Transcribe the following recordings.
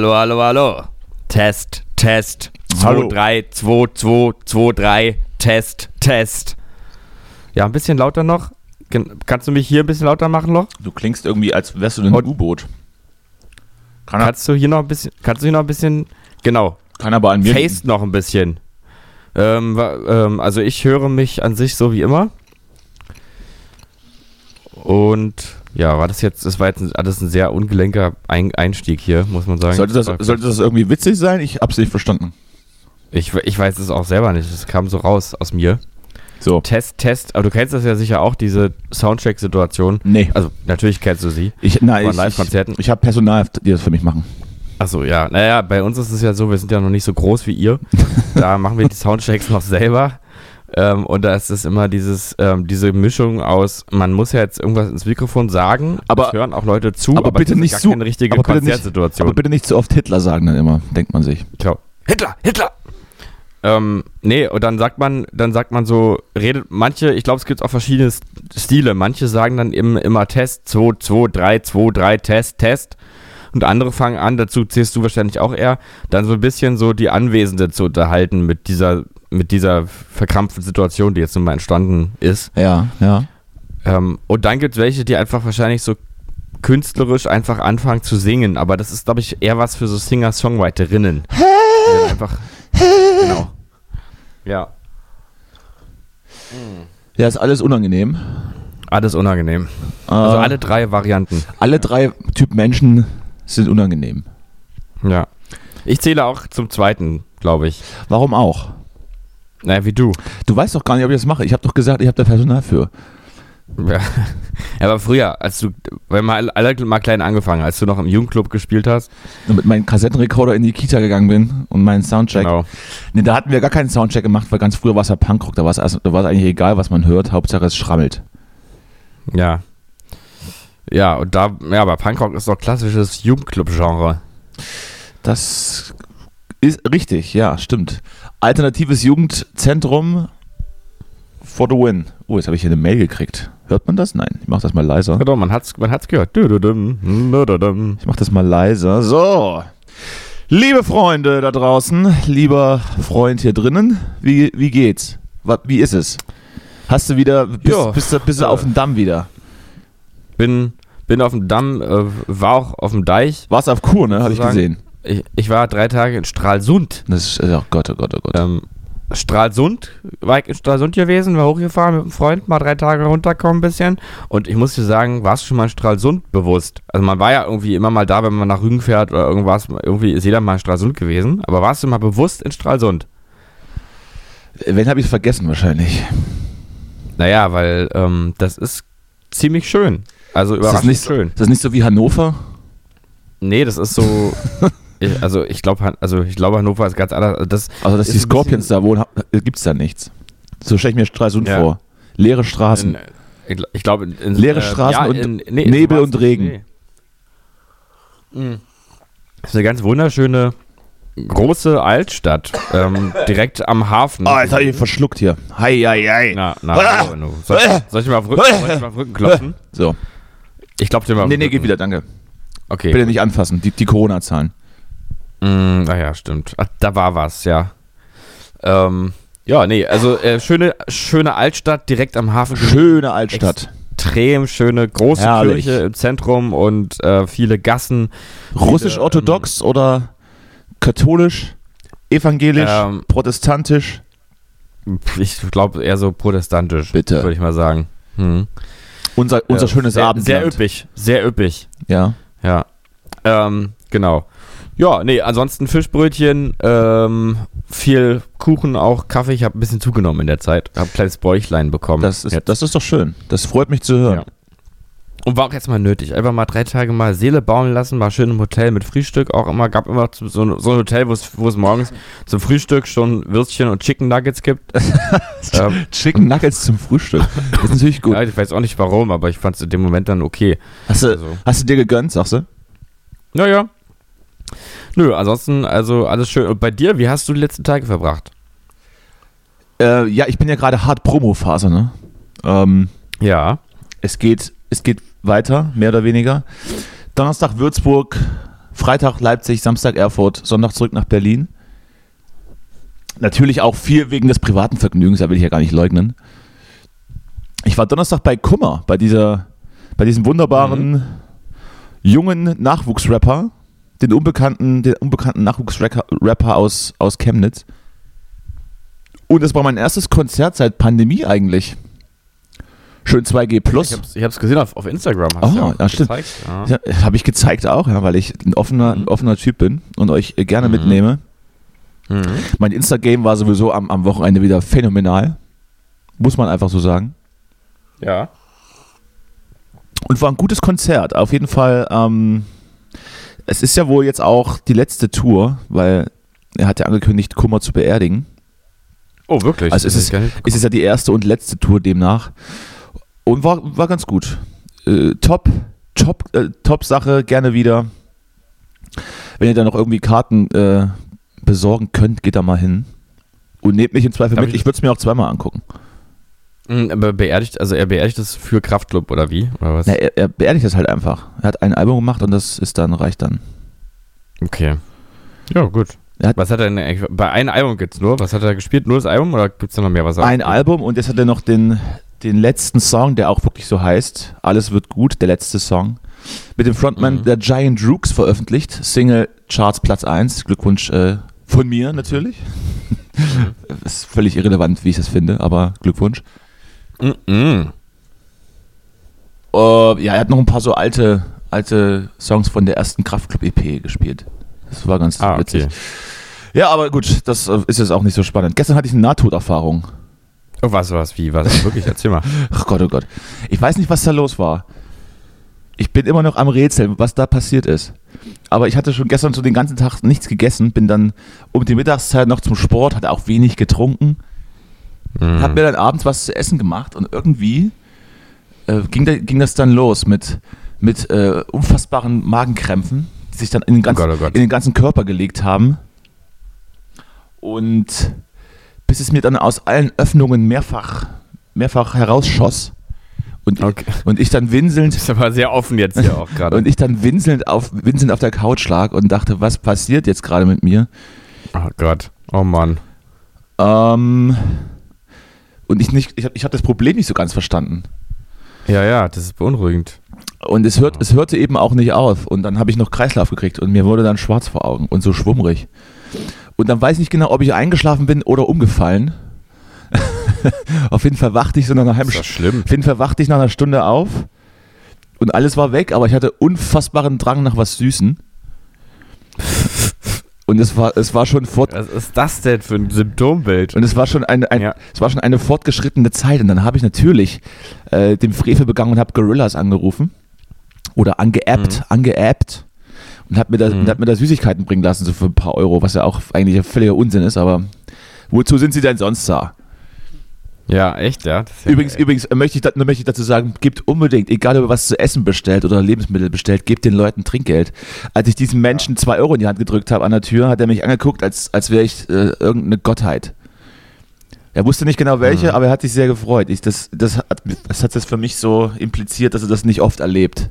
Hallo. Hallo, hallo. Test, Test. 2, Hallo. 3, 2, 2, 2, 3. Test, Test. Ja, ein bisschen lauter noch. Kannst du mich hier ein bisschen lauter machen noch? Du klingst irgendwie, als wärst du ein U-Boot. Kann, Kannst du hier noch ein bisschen, kannst du hier noch ein bisschen, genau, kann aber an mir Face noch ein bisschen. Ähm, ähm, also ich höre mich an sich so wie immer. Und ja, war das jetzt, das war jetzt ein, alles ein sehr ungelenker ein Einstieg hier, muss man sagen. Sollte das, sollte das irgendwie witzig sein? Ich hab's nicht verstanden. Ich, ich weiß es auch selber nicht, es kam so raus aus mir. So. Test, Test, aber du kennst das ja sicher auch, diese Soundcheck-Situation. Nee. Also natürlich kennst du sie. Ich, nein, Von Live-Konzerten. ich, ich habe Personal, die das für mich machen. Achso, ja. Naja, bei uns ist es ja so, wir sind ja noch nicht so groß wie ihr. da machen wir die Soundchecks noch selber. Ähm, und da ist es immer dieses, ähm, diese Mischung aus, man muss ja jetzt irgendwas ins Mikrofon sagen, Aber- es hören auch Leute zu, aber bitte das ist nicht gar zu- keine richtige aber bitte nicht- Konzertsituation. Aber bitte nicht zu oft Hitler sagen dann immer, denkt man sich. Genau. Hitler, Hitler! Ähm, nee, und dann sagt man, dann sagt man so, redet manche, ich glaube, es gibt auch verschiedene Stile. Manche sagen dann im, immer Test, 2, 2, 3, 2, 3, Test, Test. Und andere fangen an, dazu zählst du wahrscheinlich auch eher, dann so ein bisschen so die Anwesende zu unterhalten mit dieser, mit dieser verkrampften Situation, die jetzt nun mal entstanden ist. Ja, ja. Ähm, und dann gibt es welche, die einfach wahrscheinlich so künstlerisch einfach anfangen zu singen. Aber das ist, glaube ich, eher was für so Singer-Songwriterinnen. Einfach. Genau. Ja. Ja, ist alles unangenehm. Alles unangenehm. Also Äh, alle drei Varianten. alle drei Typ Menschen sind unangenehm. Ja. Ich zähle auch zum zweiten, glaube ich. Warum auch? Naja, wie du. Du weißt doch gar nicht, ob ich das mache. Ich habe doch gesagt, ich habe da Personal für. Ja. Aber früher, als du, wenn mal alle mal klein angefangen, als du noch im Jugendclub gespielt hast. Und mit meinem Kassettenrekorder in die Kita gegangen bin und meinen Soundcheck. Genau. Nee, da hatten wir gar keinen Soundcheck gemacht, weil ganz früher war es ja Punkrock. Da war es da war es eigentlich egal, was man hört. Hauptsache es schrammelt. Ja. Ja, und da, ja, aber Punkrock ist doch klassisches Jugendclub-Genre. Das ist richtig, ja, stimmt. Alternatives Jugendzentrum for the win. Oh, jetzt habe ich hier eine Mail gekriegt. Hört man das? Nein, ich mache das mal leiser. Ja, doch, man hat's, man hat's gehört. Ich mache das mal leiser. So. Liebe Freunde da draußen, lieber Freund hier drinnen, wie, wie geht's? Wie ist es? Hast du wieder, bist, Ja, bist, du, bist du äh, auf dem Damm wieder? Bin, bin auf dem Damm, äh, war auch auf dem Deich. Warst auf Kur, ne? Habe ich gesehen. Ich, ich war drei Tage in Stralsund. Das ist, oh Gott, oh Gott, oh Gott. Ähm, Stralsund, war ich in Stralsund gewesen, war hochgefahren mit einem Freund, mal drei Tage runterkommen ein bisschen. Und ich muss dir sagen, warst du schon mal in Stralsund bewusst? Also man war ja irgendwie immer mal da, wenn man nach Rügen fährt oder irgendwas, irgendwie ist jeder mal in Stralsund gewesen. Aber warst du mal bewusst in Stralsund? Wen habe ich vergessen wahrscheinlich? Naja, weil ähm, das ist ziemlich schön. Also Ist das, überraschend nicht, schön. ist das nicht so wie Hannover? Nee, das ist so. ich, also ich glaube, also ich glaube, Hannover ist ganz anders. Also Das, Also, dass die Scorpions da wohnen, gibt es da nichts. So stelle ich mir Stralsund Ja. vor. Leere Straßen. in, ich gl- ich glaube, in, in, Leere Straßen und Nebel und Regen. nee. Das ist eine ganz wunderschöne große Altstadt, ähm, direkt am Hafen. Oh, jetzt habe ich ihn verschluckt hier. Hei, hei, hei. Na, na, Enno. soll, soll ich mal auf Rücken, soll ich mal auf Rücken klopfen? So. Ich klopfe dir mal Nee, nee, geht wieder, danke. Okay. Bitte nicht anfassen, die, die Corona-Zahlen. Mm, ah ja, stimmt. Ach, da war was, ja. Ähm, ja, nee, also äh, schöne, schöne Altstadt direkt am Hafen. Schöne Altstadt. Extrem schöne große Herrlich. Kirche im Zentrum und äh, viele Gassen. Russisch-orthodox oder katholisch, evangelisch, Ähm, protestantisch? Ich glaube eher so protestantisch, Bitte. würde ich mal sagen. Hm. Unser, unser Äh, schönes sehr, Abendland. Sehr üppig, sehr üppig. Ja. Ja. Ähm, genau. Ja, nee, ansonsten Fischbrötchen, ähm, viel Kuchen, auch Kaffee. Ich habe ein bisschen zugenommen in der Zeit. Habe ein kleines Bäuchlein bekommen. Das ist, Jetzt. das ist doch schön. Das freut mich zu hören. Ja. Und war auch jetzt mal nötig. Einfach mal drei Tage mal Seele bauen lassen, mal schön im Hotel mit Frühstück. Auch immer, gab immer so, ein- so ein Hotel, wo es wo es morgens zum Frühstück schon Würstchen und Chicken Nuggets gibt. ähm, Chicken Nuggets zum Frühstück. Das ist natürlich gut. ja, ich weiß auch nicht warum, aber ich fand es in dem Moment dann okay. Hast du, Also. hast du dir gegönnt, sagst du? Naja. Nö, ansonsten, also alles schön. Und bei dir, wie hast du die letzten Tage verbracht? Äh, ja, ich bin ja gerade hart Promo-Phase, ne? Ähm, Ja. es geht, es geht weiter, mehr oder weniger. Donnerstag Würzburg, Freitag Leipzig, Samstag Erfurt, Sonntag zurück nach Berlin. Natürlich auch viel wegen des privaten Vergnügens, da will ich ja gar nicht leugnen. Ich war Donnerstag bei Kummer, bei dieser, bei diesem wunderbaren jungen Nachwuchsrapper, den unbekannten, den unbekannten Nachwuchsrapper Rapper aus, aus Chemnitz. Und das war mein erstes Konzert seit Pandemie eigentlich. Schön 2G Plus. Ich hab's, ich hab's gesehen auf, auf Instagram. Oh, du ja, ja, stimmt. gezeigt. Ja. Habe ich gezeigt auch, ja, weil ich ein offener, ein offener Typ bin und euch gerne Mhm. mitnehme. Mhm. Mein Insta-Game war sowieso am, am Wochenende wieder phänomenal. Muss man einfach so sagen. ja. Und war ein gutes Konzert. Auf jeden Fall, ähm, es ist ja wohl jetzt auch die letzte Tour, weil er hat ja angekündigt, Kummer zu beerdigen. Oh, wirklich? Also es ist, es ist ja die erste und letzte Tour demnach. Und war, war ganz gut. Äh, top, top, äh, top Sache, gerne wieder. Wenn ihr da noch irgendwie Karten äh, besorgen könnt, geht da mal hin. Und nehmt mich im Zweifel Darf mit. ich- Ich würde es mir auch zweimal angucken. Mhm, Aber beerdigt, also er beerdigt das für Kraftclub oder wie? Oder was? Na, er, er beerdigt das halt einfach. Er hat ein Album gemacht und das ist dann, reicht dann. Okay. Ja, gut. Er hat- was hat er denn eigentlich, bei einem Album gibt's nur? Was hat er gespielt? Nur das Album oder gibt's da noch mehr was? Ein Album und jetzt hat er noch den, den letzten Song, der auch wirklich so heißt. Alles wird gut, der letzte Song. Mit dem Frontman Mhm. der Giant Rooks veröffentlicht. Single Charts Platz 1. Glückwunsch äh, von mir natürlich. Mhm. ist völlig irrelevant, wie ich das finde, aber Glückwunsch. Mhm. Äh, ja, er hat noch ein paar so alte, alte Songs von der ersten Kraftclub-EP gespielt. Das war ganz Ah, witzig. okay. Ja, aber gut, das äh, ist jetzt auch nicht so spannend. Gestern hatte ich eine Nahtoderfahrung. Oh, was, was, wie, was? Wirklich, erzähl mal. Ach Gott, oh Gott. Ich weiß nicht, was da los war. Ich bin immer noch am Rätseln, was da passiert ist. Aber ich hatte schon gestern so den ganzen Tag nichts gegessen, bin dann um die Mittagszeit noch zum Sport, hatte auch wenig getrunken, Mhm. hab mir dann abends was zu essen gemacht und irgendwie äh, ging, da, ging das dann los mit, mit äh, unfassbaren Magenkrämpfen, die sich dann in den, ganzen, Gott, oh Gott. in den ganzen Körper gelegt haben. Und bis es mir dann aus allen Öffnungen mehrfach, mehrfach herausschoss. Und, Okay. und ich dann winselnd Ist aber sehr offen jetzt hier auch gerade. und ich dann winselnd auf, winselnd auf der Couch lag und dachte, was passiert jetzt gerade mit mir? Oh Gott. Oh Mann. Ähm, und ich nicht, ich habe ich hab das Problem nicht so ganz verstanden. Ja, ja, das ist beunruhigend. Und es, hört, es hörte eben auch nicht auf. Und dann habe ich noch Kreislauf gekriegt und mir wurde dann schwarz vor Augen und so schwummrig. Und dann weiß ich nicht genau, ob ich eingeschlafen bin oder umgefallen. auf jeden Fall wachte ich so nach einer halben Stunde. schlimm? Auf jeden Fall wachte ich nach einer Stunde auf und alles war weg, aber ich hatte unfassbaren Drang nach was Süßen. Und es war, es war schon fort, Was ist das denn für ein Symptombild? und es war schon eine, ein, Ja. es war schon eine fortgeschrittene Zeit. Und dann habe ich natürlich äh, den Frevel begangen und habe Gorillas angerufen. Oder angeappt, Mhm. angeappt. Und habe mir, da, Mhm. hab mir da Süßigkeiten bringen lassen, so für ein paar Euro, was ja auch eigentlich ein völliger Unsinn ist, aber wozu sind sie denn sonst da? Ja, echt, ja. Das ja Übrigens, geil. übrigens äh, möchte ich, möchte ich dazu sagen, gebt unbedingt, egal ob ihr was zu essen bestellt oder Lebensmittel bestellt, gebt den Leuten Trinkgeld. Als ich diesem Menschen zwei Euro in die Hand gedrückt habe an der Tür, hat er mich angeguckt, als, als wäre ich äh, irgendeine Gottheit. Er wusste nicht genau welche, Mhm. aber er hat sich sehr gefreut. Ich, das, das, hat, das hat das für mich so impliziert, dass er das nicht oft erlebt.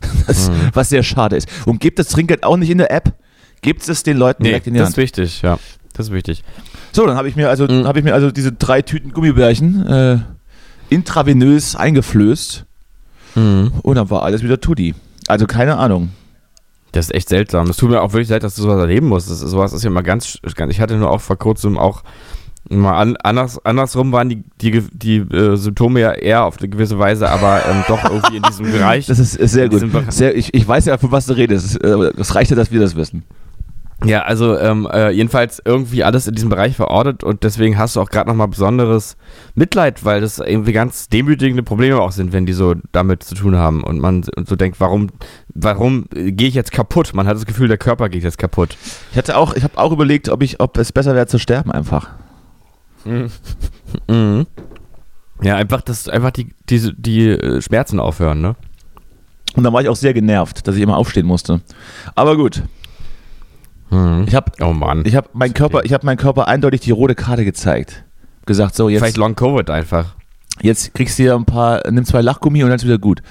Das, Mhm. Was sehr schade ist. Und gebt das Trinkgeld auch nicht in der App. Gebt es den Leuten Nee, direkt in die das Hand. ist wichtig, ja. Das ist wichtig. So, dann habe ich mir also Mhm. habe ich mir also diese drei Tüten Gummibärchen äh, intravenös eingeflößt und dann war alles wieder Tutti. Also keine Ahnung. Das ist echt seltsam. Es tut mir auch wirklich leid, dass du sowas erleben musst. Das sowas ist ja mal ganz, ganz. Ich hatte nur auch vor kurzem auch mal an, anders, andersrum waren die, die, die äh, Symptome ja eher auf eine gewisse Weise, aber ähm, doch irgendwie in diesem Bereich. Das ist, ist sehr gut. Sehr, ich, ich weiß ja, von was du redest. Es, äh, Es reicht ja, dass wir das wissen. Ja, also ähm, äh, jedenfalls irgendwie alles in diesem Bereich verortet und deswegen hast du auch gerade nochmal besonderes Mitleid, weil das irgendwie ganz demütigende Probleme auch sind, wenn die so damit zu tun haben und man so denkt, warum, warum gehe ich jetzt kaputt? Man hat das Gefühl, der Körper geht jetzt kaputt. Ich hatte auch, ich habe auch überlegt, ob ich, ob es besser wäre zu sterben einfach. Mhm. Ja, einfach, dass einfach die, die, die äh, Schmerzen aufhören, ne? Und dann war ich auch sehr genervt, dass ich immer aufstehen musste. Aber gut. Mhm. Ich habe Oh Mann. ich hab meinen Körper, ich hab meinem Körper eindeutig die rote Karte gezeigt. Gesagt, so Vielleicht jetzt, Long Covid einfach. jetzt kriegst du hier ein paar, nimm zwei Lachgummi und dann ist wieder gut.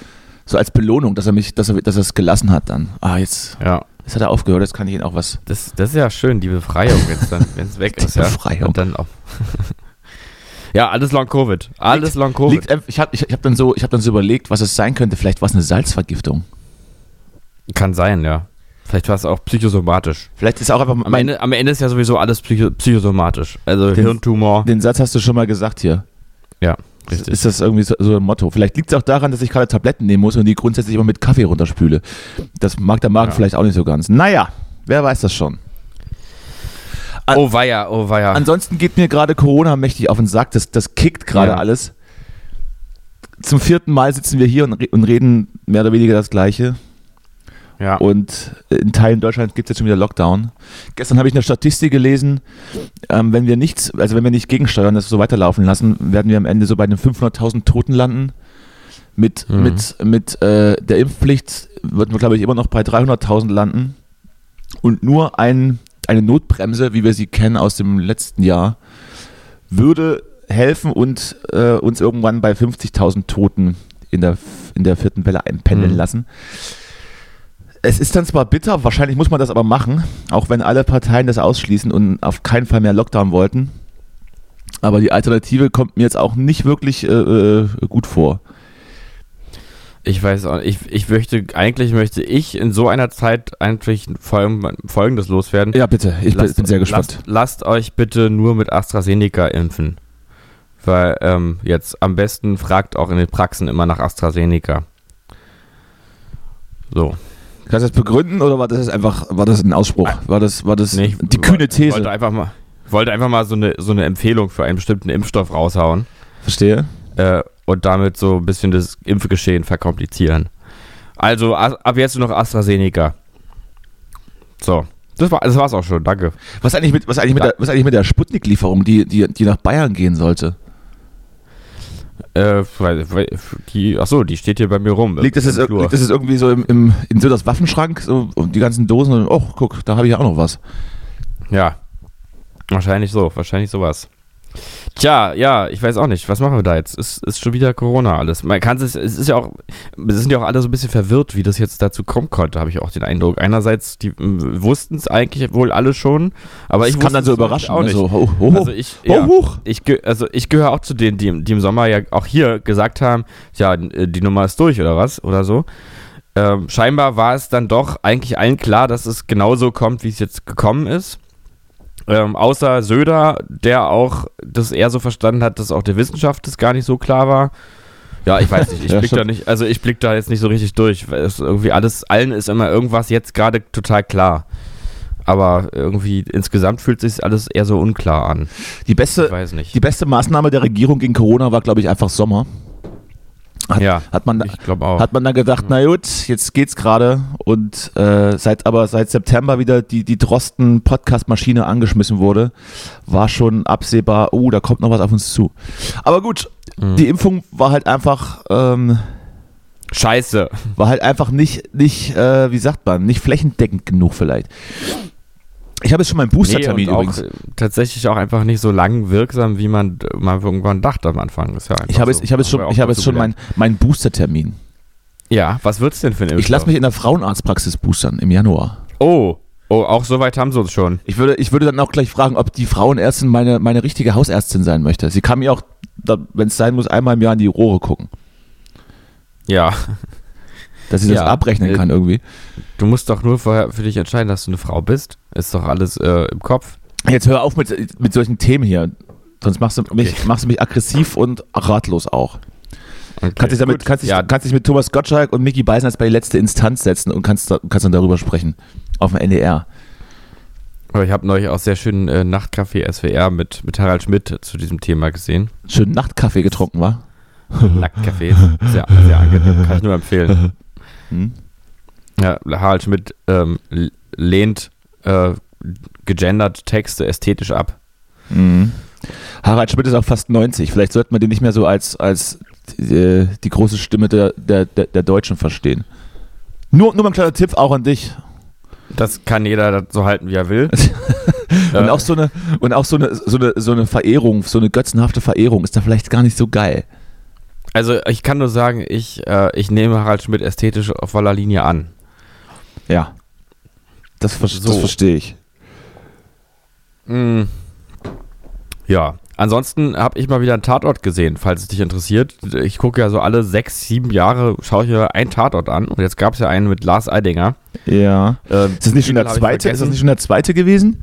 So als Belohnung, dass er mich, dass er, dass er es gelassen hat dann. Ah, jetzt, Ja. jetzt hat er aufgehört, jetzt kann ich ihn auch was. Das, das ist ja schön, die Befreiung jetzt dann, wenn es weg Die ist, ja. Befreiung. Und dann auch. ja, alles Long Covid. Alles Long Covid. Liegt, ich habe ich, ich hab dann, so, ich hab dann so überlegt, was es sein könnte. Vielleicht war es eine Salzvergiftung. Kann sein, ja. Vielleicht war es auch psychosomatisch. Vielleicht ist auch einfach Am, Ende, am Ende ist ja sowieso alles psycho, psychosomatisch. Also Den- Hirntumor. Den Satz hast du schon mal gesagt hier. Ja, Ist, richtig. ist das irgendwie so, so ein Motto? Vielleicht liegt es auch daran, dass ich gerade Tabletten nehmen muss und die grundsätzlich immer mit Kaffee runterspüle. Das mag der Magen Ja. vielleicht auch nicht so ganz. Naja, wer weiß das schon. An- oh weia, oh weia. Ansonsten geht mir gerade Corona mächtig auf den Sack. Das, das kickt gerade Ja. alles. Zum vierten Mal sitzen wir hier und, und reden mehr oder weniger das Gleiche. Ja. Und in Teilen Deutschlands gibt es jetzt schon wieder Lockdown. Gestern habe ich eine Statistik gelesen, ähm, wenn wir nichts, also wenn wir nicht gegensteuern, das so weiterlaufen lassen, werden wir am Ende so bei den 500.000 Toten landen. Mit, Mhm. mit, mit äh, der Impfpflicht würden wir, glaube ich, immer noch bei 300.000 landen. Und nur ein, eine Notbremse, wie wir sie kennen aus dem letzten Jahr, würde helfen und äh, uns irgendwann bei 50.000 Toten in der, in der vierten Welle einpendeln Mhm. lassen. Es ist dann zwar bitter, wahrscheinlich muss man das aber machen, auch wenn alle Parteien das ausschließen und auf keinen Fall mehr Lockdown wollten. Aber die Alternative kommt mir jetzt auch nicht wirklich äh, äh, gut vor. Ich weiß auch, ich, ich möchte, eigentlich möchte ich in so einer Zeit eigentlich folgen, folgendes loswerden. Ja, bitte, ich bin, Lasst- bin sehr gespannt. Lasst, lasst euch bitte nur mit AstraZeneca impfen. Weil ähm, jetzt am besten fragt auch in den Praxen immer nach AstraZeneca. So. Kannst du das begründen oder war das einfach, war das ein Ausspruch? War das, war das Nee, die kühne wollte These? einfach mal, wollte einfach mal so eine, so eine Empfehlung für einen bestimmten Impfstoff raushauen Verstehe. äh, und damit so ein bisschen das Impfgeschehen verkomplizieren. Also ab jetzt nur noch AstraZeneca. So. Das, war, das war's auch schon, danke. Was eigentlich mit, was eigentlich mit, der, was eigentlich mit der Sputnik-Lieferung, die, die, die nach Bayern gehen sollte? Äh, die, achso, die steht hier bei mir rum. Liegt das, jetzt, liegt das jetzt irgendwie so im, im, in Söders Waffenschrank, so und die ganzen Dosen und, oh, guck, da habe ich ja auch noch was. Ja. Wahrscheinlich so, wahrscheinlich sowas. Tja, ja, ich weiß auch nicht. Was machen wir da jetzt? Es ist schon wieder Corona alles. Man kann es, es ist ja auch, es sind ja auch alle so ein bisschen verwirrt, wie das jetzt dazu kommen konnte, habe ich auch den Eindruck. Einerseits, die wussten es eigentlich wohl alle schon, aber ich das kann dann so überraschen. auch nicht. Also, ho, ho, ho. Also ich, ho, ja, huch. ich, also ich gehöre auch zu denen, die, die im Sommer ja auch hier gesagt haben, ja, die Nummer ist durch oder was oder so. Ähm, scheinbar war es dann doch eigentlich allen klar, dass es genauso kommt, wie es jetzt gekommen ist. Ähm, außer Söder, der auch das eher so verstanden hat, dass auch der Wissenschaft das gar nicht so klar war. Ja, ich weiß nicht, ich Ja, blick da nicht, also ich blick da jetzt nicht so richtig durch, es irgendwie alles, allen ist immer irgendwas jetzt gerade total klar. Aber irgendwie insgesamt fühlt sich alles eher so unklar an. Die beste, die beste Maßnahme der Regierung gegen Corona war, glaube ich, einfach Sommer. Hat, ja, hat, man, ich glaube auch. hat man dann gedacht, na gut, jetzt geht's gerade und äh, seit aber seit September wieder die, die Drosten-Podcast-Maschine angeschmissen wurde, war schon absehbar, oh, da kommt noch was auf uns zu. Aber gut, Mhm. die Impfung war halt einfach, ähm, Scheiße. war halt einfach nicht, nicht äh, wie sagt man, nicht flächendeckend genug vielleicht. Ich habe jetzt schon meinen Booster-Termin auch übrigens. tatsächlich auch einfach nicht so lang wirksam, wie man mal irgendwann dachte am Anfang. Ist ja Ich habe so. jetzt, ich habe jetzt schon, ich habe jetzt schon meinen meinen Booster-Termin. Ja, was wird's denn für ein Ich lasse Impfstoff? mich in der Frauenarztpraxis boostern im Januar. Oh, oh, auch so weit haben sie uns schon. Ich würde, ich würde dann auch gleich fragen, ob die Frauenärztin meine, meine richtige Hausärztin sein möchte. Sie kann mir auch, wenn es sein muss, einmal im Jahr in die Rohre gucken. Ja, Dass das Ja, abrechnen äh, kann irgendwie. du musst doch nur vorher für dich entscheiden, dass du eine Frau bist. Ist doch alles äh, im Kopf. Jetzt hör auf mit, mit solchen Themen hier. Sonst machst du, mich, machst du mich aggressiv und ratlos auch. Okay, Kannst dich, damit, kannst, dich, ja, kannst dich mit Thomas Gottschalk und Mickey Beisenherz bei die letzte Instanz setzen und kannst, kannst dann darüber sprechen. Auf dem NDR. Aber ich habe neulich auch sehr schönen äh, Nachtcafé SWR mit, mit Harald Schmidt zu diesem Thema gesehen. Schön Nachtkaffee getrunken, war? Nachtcafé, sehr, sehr angenehm, kann ich nur empfehlen. Hm? Ja, Harald Schmidt ähm, lehnt äh, gegendert Texte ästhetisch ab. Mhm. Harald Schmidt ist auch fast 90. Vielleicht sollte man den nicht mehr so als, als die, die große Stimme der, der, der, der Deutschen verstehen. Nur, nur mal ein kleiner Tipp auch an dich. Das kann jeder so halten, wie er will. und auch so eine, und auch so eine, so eine, so eine Verehrung, so eine götzenhafte Verehrung ist da vielleicht gar nicht so geil. Also ich kann nur sagen, ich, äh, ich nehme Harald Schmidt ästhetisch auf voller Linie an. Ja. Das, ver So. das verstehe ich. Mm. Ja, ansonsten habe ich mal wieder einen Tatort gesehen, falls es dich interessiert. Ich gucke ja so alle sechs, sieben Jahre, schaue ich mir einen Tatort an. Und jetzt gab es ja einen mit Lars Eidinger. Ja. Ähm, Ist das nicht schon der zweite? Ist das nicht schon der zweite gewesen?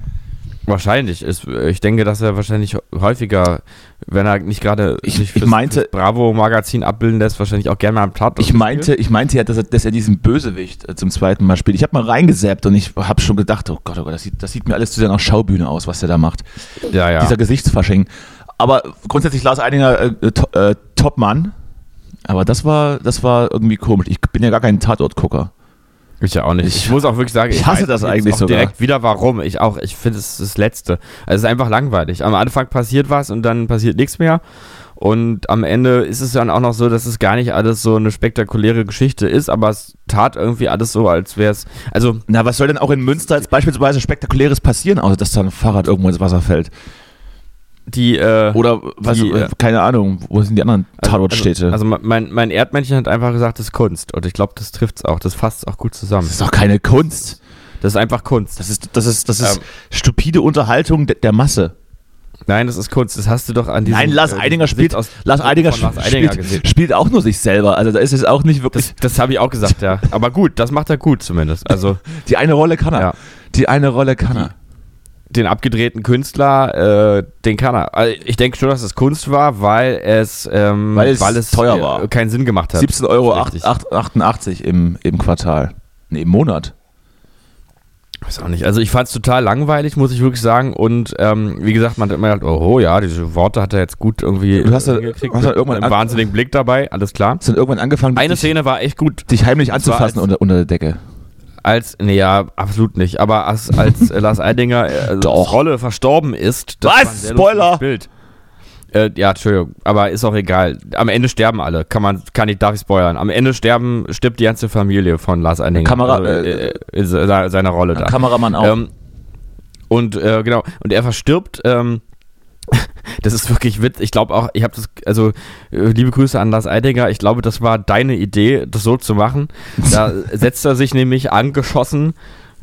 Wahrscheinlich. Ist, ich denke, dass er wahrscheinlich häufiger, wenn er nicht gerade Ich- sich ich meinte- fürs Bravo-Magazin abbilden lässt, wahrscheinlich auch gerne mal am Tatort. Ich meinte, ich meinte ja, dass er, dass er diesen Bösewicht äh, zum zweiten Mal spielt. Ich habe mal reingesappt und ich habe schon gedacht, oh Gott, oh Gott, das sieht, das sieht mir alles zu sehr nach Schaubühne aus, was der da macht. Ja, ja. Dieser Gesichtsfasching. Aber grundsätzlich Lars Eidinger äh, äh, to, äh, Topmann. Aber das war, das war irgendwie komisch. Ich bin ja gar kein Tatortgucker. Ich ja auch nicht. Ich, muss auch wirklich sagen, ich hasse weiß das eigentlich auch sogar. direkt wieder warum. Ich auch, ich finde es ist das Letzte. Also es ist einfach langweilig. Am Anfang passiert was und dann passiert nichts mehr. Und am Ende ist es dann auch noch so, dass es gar nicht alles so eine spektakuläre Geschichte ist, aber es tat irgendwie alles so, als wäre es. Also, Na, was soll denn auch in Münster jetzt beispielsweise Spektakuläres passieren, außer dass da ein Fahrrad irgendwo ins Wasser fällt? Die. Äh, Oder was, Die, äh, keine Ahnung, wo sind die anderen Tatortstädte? Also, also mein, mein Erdmännchen hat einfach gesagt, das ist Kunst. Und ich glaube, das trifft es auch. Das fasst es auch gut zusammen. das ist doch keine Kunst. Das ist einfach Kunst. Das ist, das ist, das ist Ähm. stupide Unterhaltung de- der Masse. Nein, das ist Kunst. Das hast du doch an diesem. Nein, Lars äh, Eidinger Witz spielt, aus- Lars Eidinger, Lars Eidinger spielt, spielt auch nur sich selber. Also da ist es auch nicht wirklich. Das, das habe ich auch gesagt, ja. Aber gut, das macht er gut zumindest. Also die eine Rolle kann er. Ja. Die eine Rolle kann er. Den abgedrehten Künstler, äh, den kann er. Also ich denke schon, dass es Kunst war, weil es, ähm, Weil es teuer äh, war. keinen Sinn gemacht hat. 17,88 Euro Richtig. 88 im, im Quartal. Nee, im Monat. Weiß auch nicht. Also ich fand es total langweilig, muss ich wirklich sagen. Und ähm, wie gesagt, man hat immer gedacht, oh ja, diese Worte hat er jetzt gut irgendwie Du hast ja- hingekriegt. hast Mit irgendwann einem an- wahnsinnigen Blick dabei, alles klar. Hast dann irgendwann angefangen, Eine dich, Szene war echt gut. dich heimlich anzufassen unter, unter der Decke. Als, nee, ja, absolut nicht. Aber als, als äh, Lars Eidinger äh, Doch. Rolle verstorben ist, das Was? Spoiler! Bild. Äh, ja, Entschuldigung, aber ist auch egal. Am Ende sterben alle. Kann man, kann ich, darf ich spoilern. Am Ende sterben, stirbt die ganze Familie von Lars Eidinger. Kamera- also, äh, äh, in se- seiner Rolle da. Kameramann auch. Ähm, und äh, genau, und er verstirbt. Ähm, das ist wirklich Witz. Ich glaube auch, ich habe das, also äh, liebe Grüße an Lars Eidinger. Ich glaube, das war deine Idee, das so zu machen. Da setzt er sich nämlich angeschossen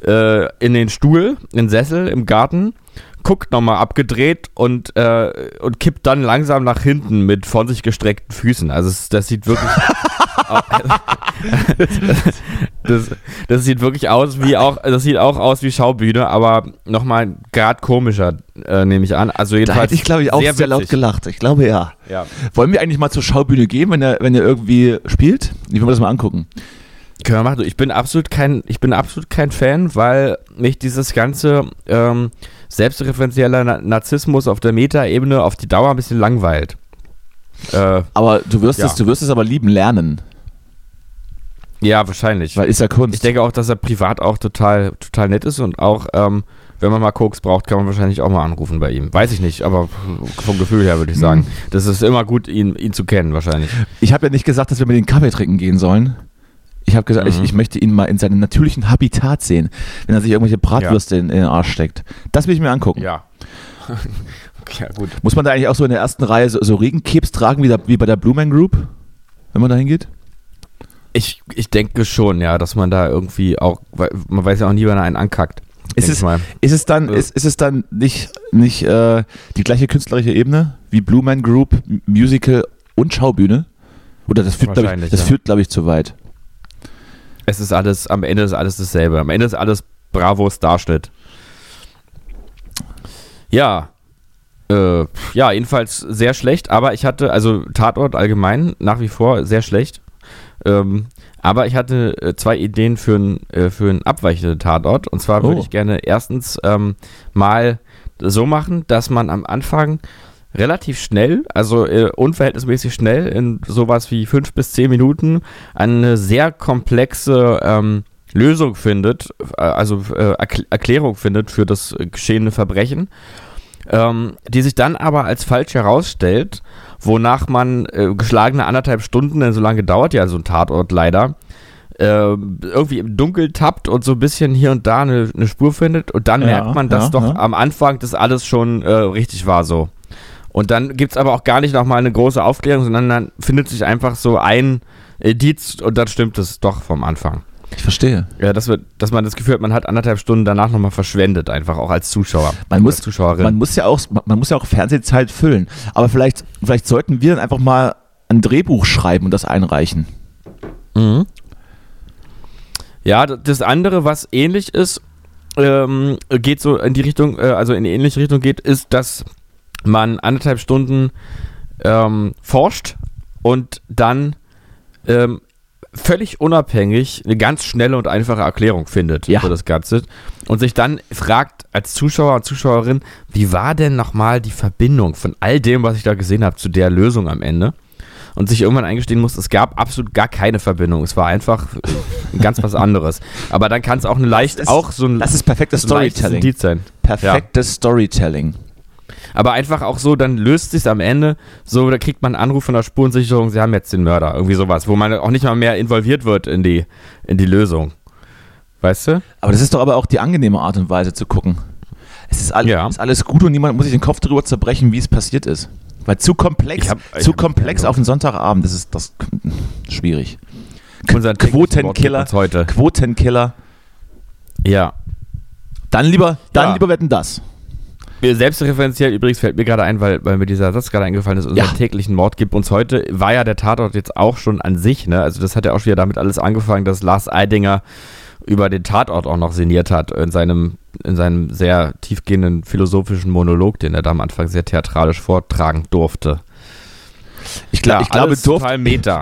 äh, in den Stuhl, in den Sessel im Garten, guckt nochmal abgedreht und, äh, und kippt dann langsam nach hinten mit von sich gestreckten Füßen. Also das sieht wirklich. das, das sieht wirklich aus wie auch, das sieht auch aus wie Schaubühne, aber nochmal grad komischer, äh, nehme ich an. Also da jedenfalls hätte ich, glaube ich, auch sehr, sehr laut gelacht. Ich glaube, ja. Ja. Wollen wir eigentlich mal zur Schaubühne gehen, wenn er, wenn er irgendwie spielt? Ich will mir das mal angucken. Können wir machen. Ich bin absolut kein, ich bin absolut kein Fan, weil mich dieses ganze ähm, selbstreferenzieller Na Narzissmus auf der Metaebene auf die Dauer ein bisschen langweilt. Äh, Aber du wirst, Ja. es, du wirst es aber lieben lernen, ja, wahrscheinlich. weil ist ja Kunst. Ich denke auch, dass er privat auch total, total nett ist und auch, ähm, wenn man mal Koks braucht, kann man wahrscheinlich auch mal anrufen bei ihm. Weiß ich nicht, aber vom Gefühl her würde ich sagen. Mhm. Das ist immer gut, ihn, ihn zu kennen, wahrscheinlich. Ich habe ja nicht gesagt, dass wir mit den Kaffee trinken gehen sollen. Ich habe gesagt, ich, Mhm. ich möchte ihn mal in seinem natürlichen Habitat sehen, wenn er sich irgendwelche Bratwürste in, in den Arsch steckt. Das will ich mir angucken. Ja. ja, gut. Muss man da eigentlich auch so in der ersten Reihe so, so Regenkebs tragen, wie, da, wie bei der Blue Man Group, wenn man da hingeht? Ich, ich denke schon, ja, dass man da irgendwie auch, weil man weiß ja auch nie, wann er einen ankackt. Ist es, ist es dann, Ja. ist, ist es dann nicht, nicht äh, die gleiche künstlerische Ebene wie Blue Man Group, Musical und Schaubühne? Oder das führt, glaube ich, das ja. führt, glaube ich, zu weit. Es ist alles, am Ende ist alles dasselbe. Am Ende ist alles Bravos Darschnitt. Ja. Äh, ja, jedenfalls sehr schlecht, aber ich hatte, also Tatort allgemein nach wie vor sehr schlecht. Ähm, aber ich hatte äh, zwei Ideen für, ein, äh, für einen abweichenden Tatort. Und zwar würde Oh. ich gerne erstens ähm, mal so machen, dass man am Anfang relativ schnell, also äh, unverhältnismäßig schnell, in sowas wie fünf bis zehn Minuten, eine sehr komplexe ähm, Lösung findet, äh, also Erkl- Erklärung findet für das geschehene Verbrechen, ähm, die sich dann aber als falsch herausstellt, wonach man äh, geschlagene anderthalb Stunden, denn so lange dauert ja so ein Tatort leider, äh, irgendwie im Dunkel tappt und so ein bisschen hier und da eine, eine Spur findet und dann Ja, merkt man, dass ja, doch ja. am Anfang das alles schon äh, richtig war so. Und dann gibt es aber auch gar nicht nochmal eine große Aufklärung, sondern dann findet sich einfach so ein Indiz und dann stimmt es doch vom Anfang. Ich verstehe. Ja, dass, wir, dass man das Gefühl hat, man hat anderthalb Stunden danach nochmal verschwendet, einfach auch als Zuschauer. Man muss, Zuschauerin. man muss ja auch, man muss ja auch Fernsehzeit füllen. Aber vielleicht, vielleicht sollten wir dann einfach mal ein Drehbuch schreiben und das einreichen. Mhm. Ja, das andere, was ähnlich ist, ähm, geht so in die Richtung, äh, also in die ähnliche Richtung geht, ist, dass man anderthalb Stunden ähm, forscht und dann ähm, völlig unabhängig eine ganz schnelle und einfache Erklärung findet Ja. für das Ganze und sich dann fragt als Zuschauer und Zuschauerin, wie war denn nochmal die Verbindung von all dem, was ich da gesehen habe, zu der Lösung am Ende? Und sich irgendwann eingestehen muss, es gab absolut gar keine Verbindung. Es war einfach äh, ganz was anderes. Aber dann kann es auch eine leicht, ist- auch so ein, Das ist perfektes ein Storytelling. Sein. Perfektes Storytelling. Aber einfach auch so, dann löst sich am Ende, so, da kriegt man einen Anruf von der Spurensicherung, sie haben jetzt den Mörder, irgendwie sowas, wo man auch nicht mal mehr involviert wird in die, in die Lösung. Weißt du? Aber das ist doch aber auch die angenehme Art und Weise zu gucken. Es ist, all, Ja. ist alles gut und niemand muss sich den Kopf darüber zerbrechen, wie es passiert ist. Weil zu komplex, hab- zu komplex auf den Sonntagabend, das ist das schwierig. Unser Quotenkiller, heute. Quotenkiller. Ja. Dann lieber, dann Ja. lieber wetten das. Selbstreferenziell übrigens fällt mir gerade ein, weil, weil mir dieser Satz gerade eingefallen ist, unseren Ja. täglichen Mord gibt uns heute, war ja der Tatort jetzt auch schon an sich, ne? Also das hat ja auch schon wieder damit alles angefangen, dass Lars Eidinger über den Tatort auch noch sinniert hat in seinem, in seinem sehr tiefgehenden philosophischen Monolog, den er da am Anfang sehr theatralisch vortragen durfte. Ich, glaub, ich, glaube, Durft,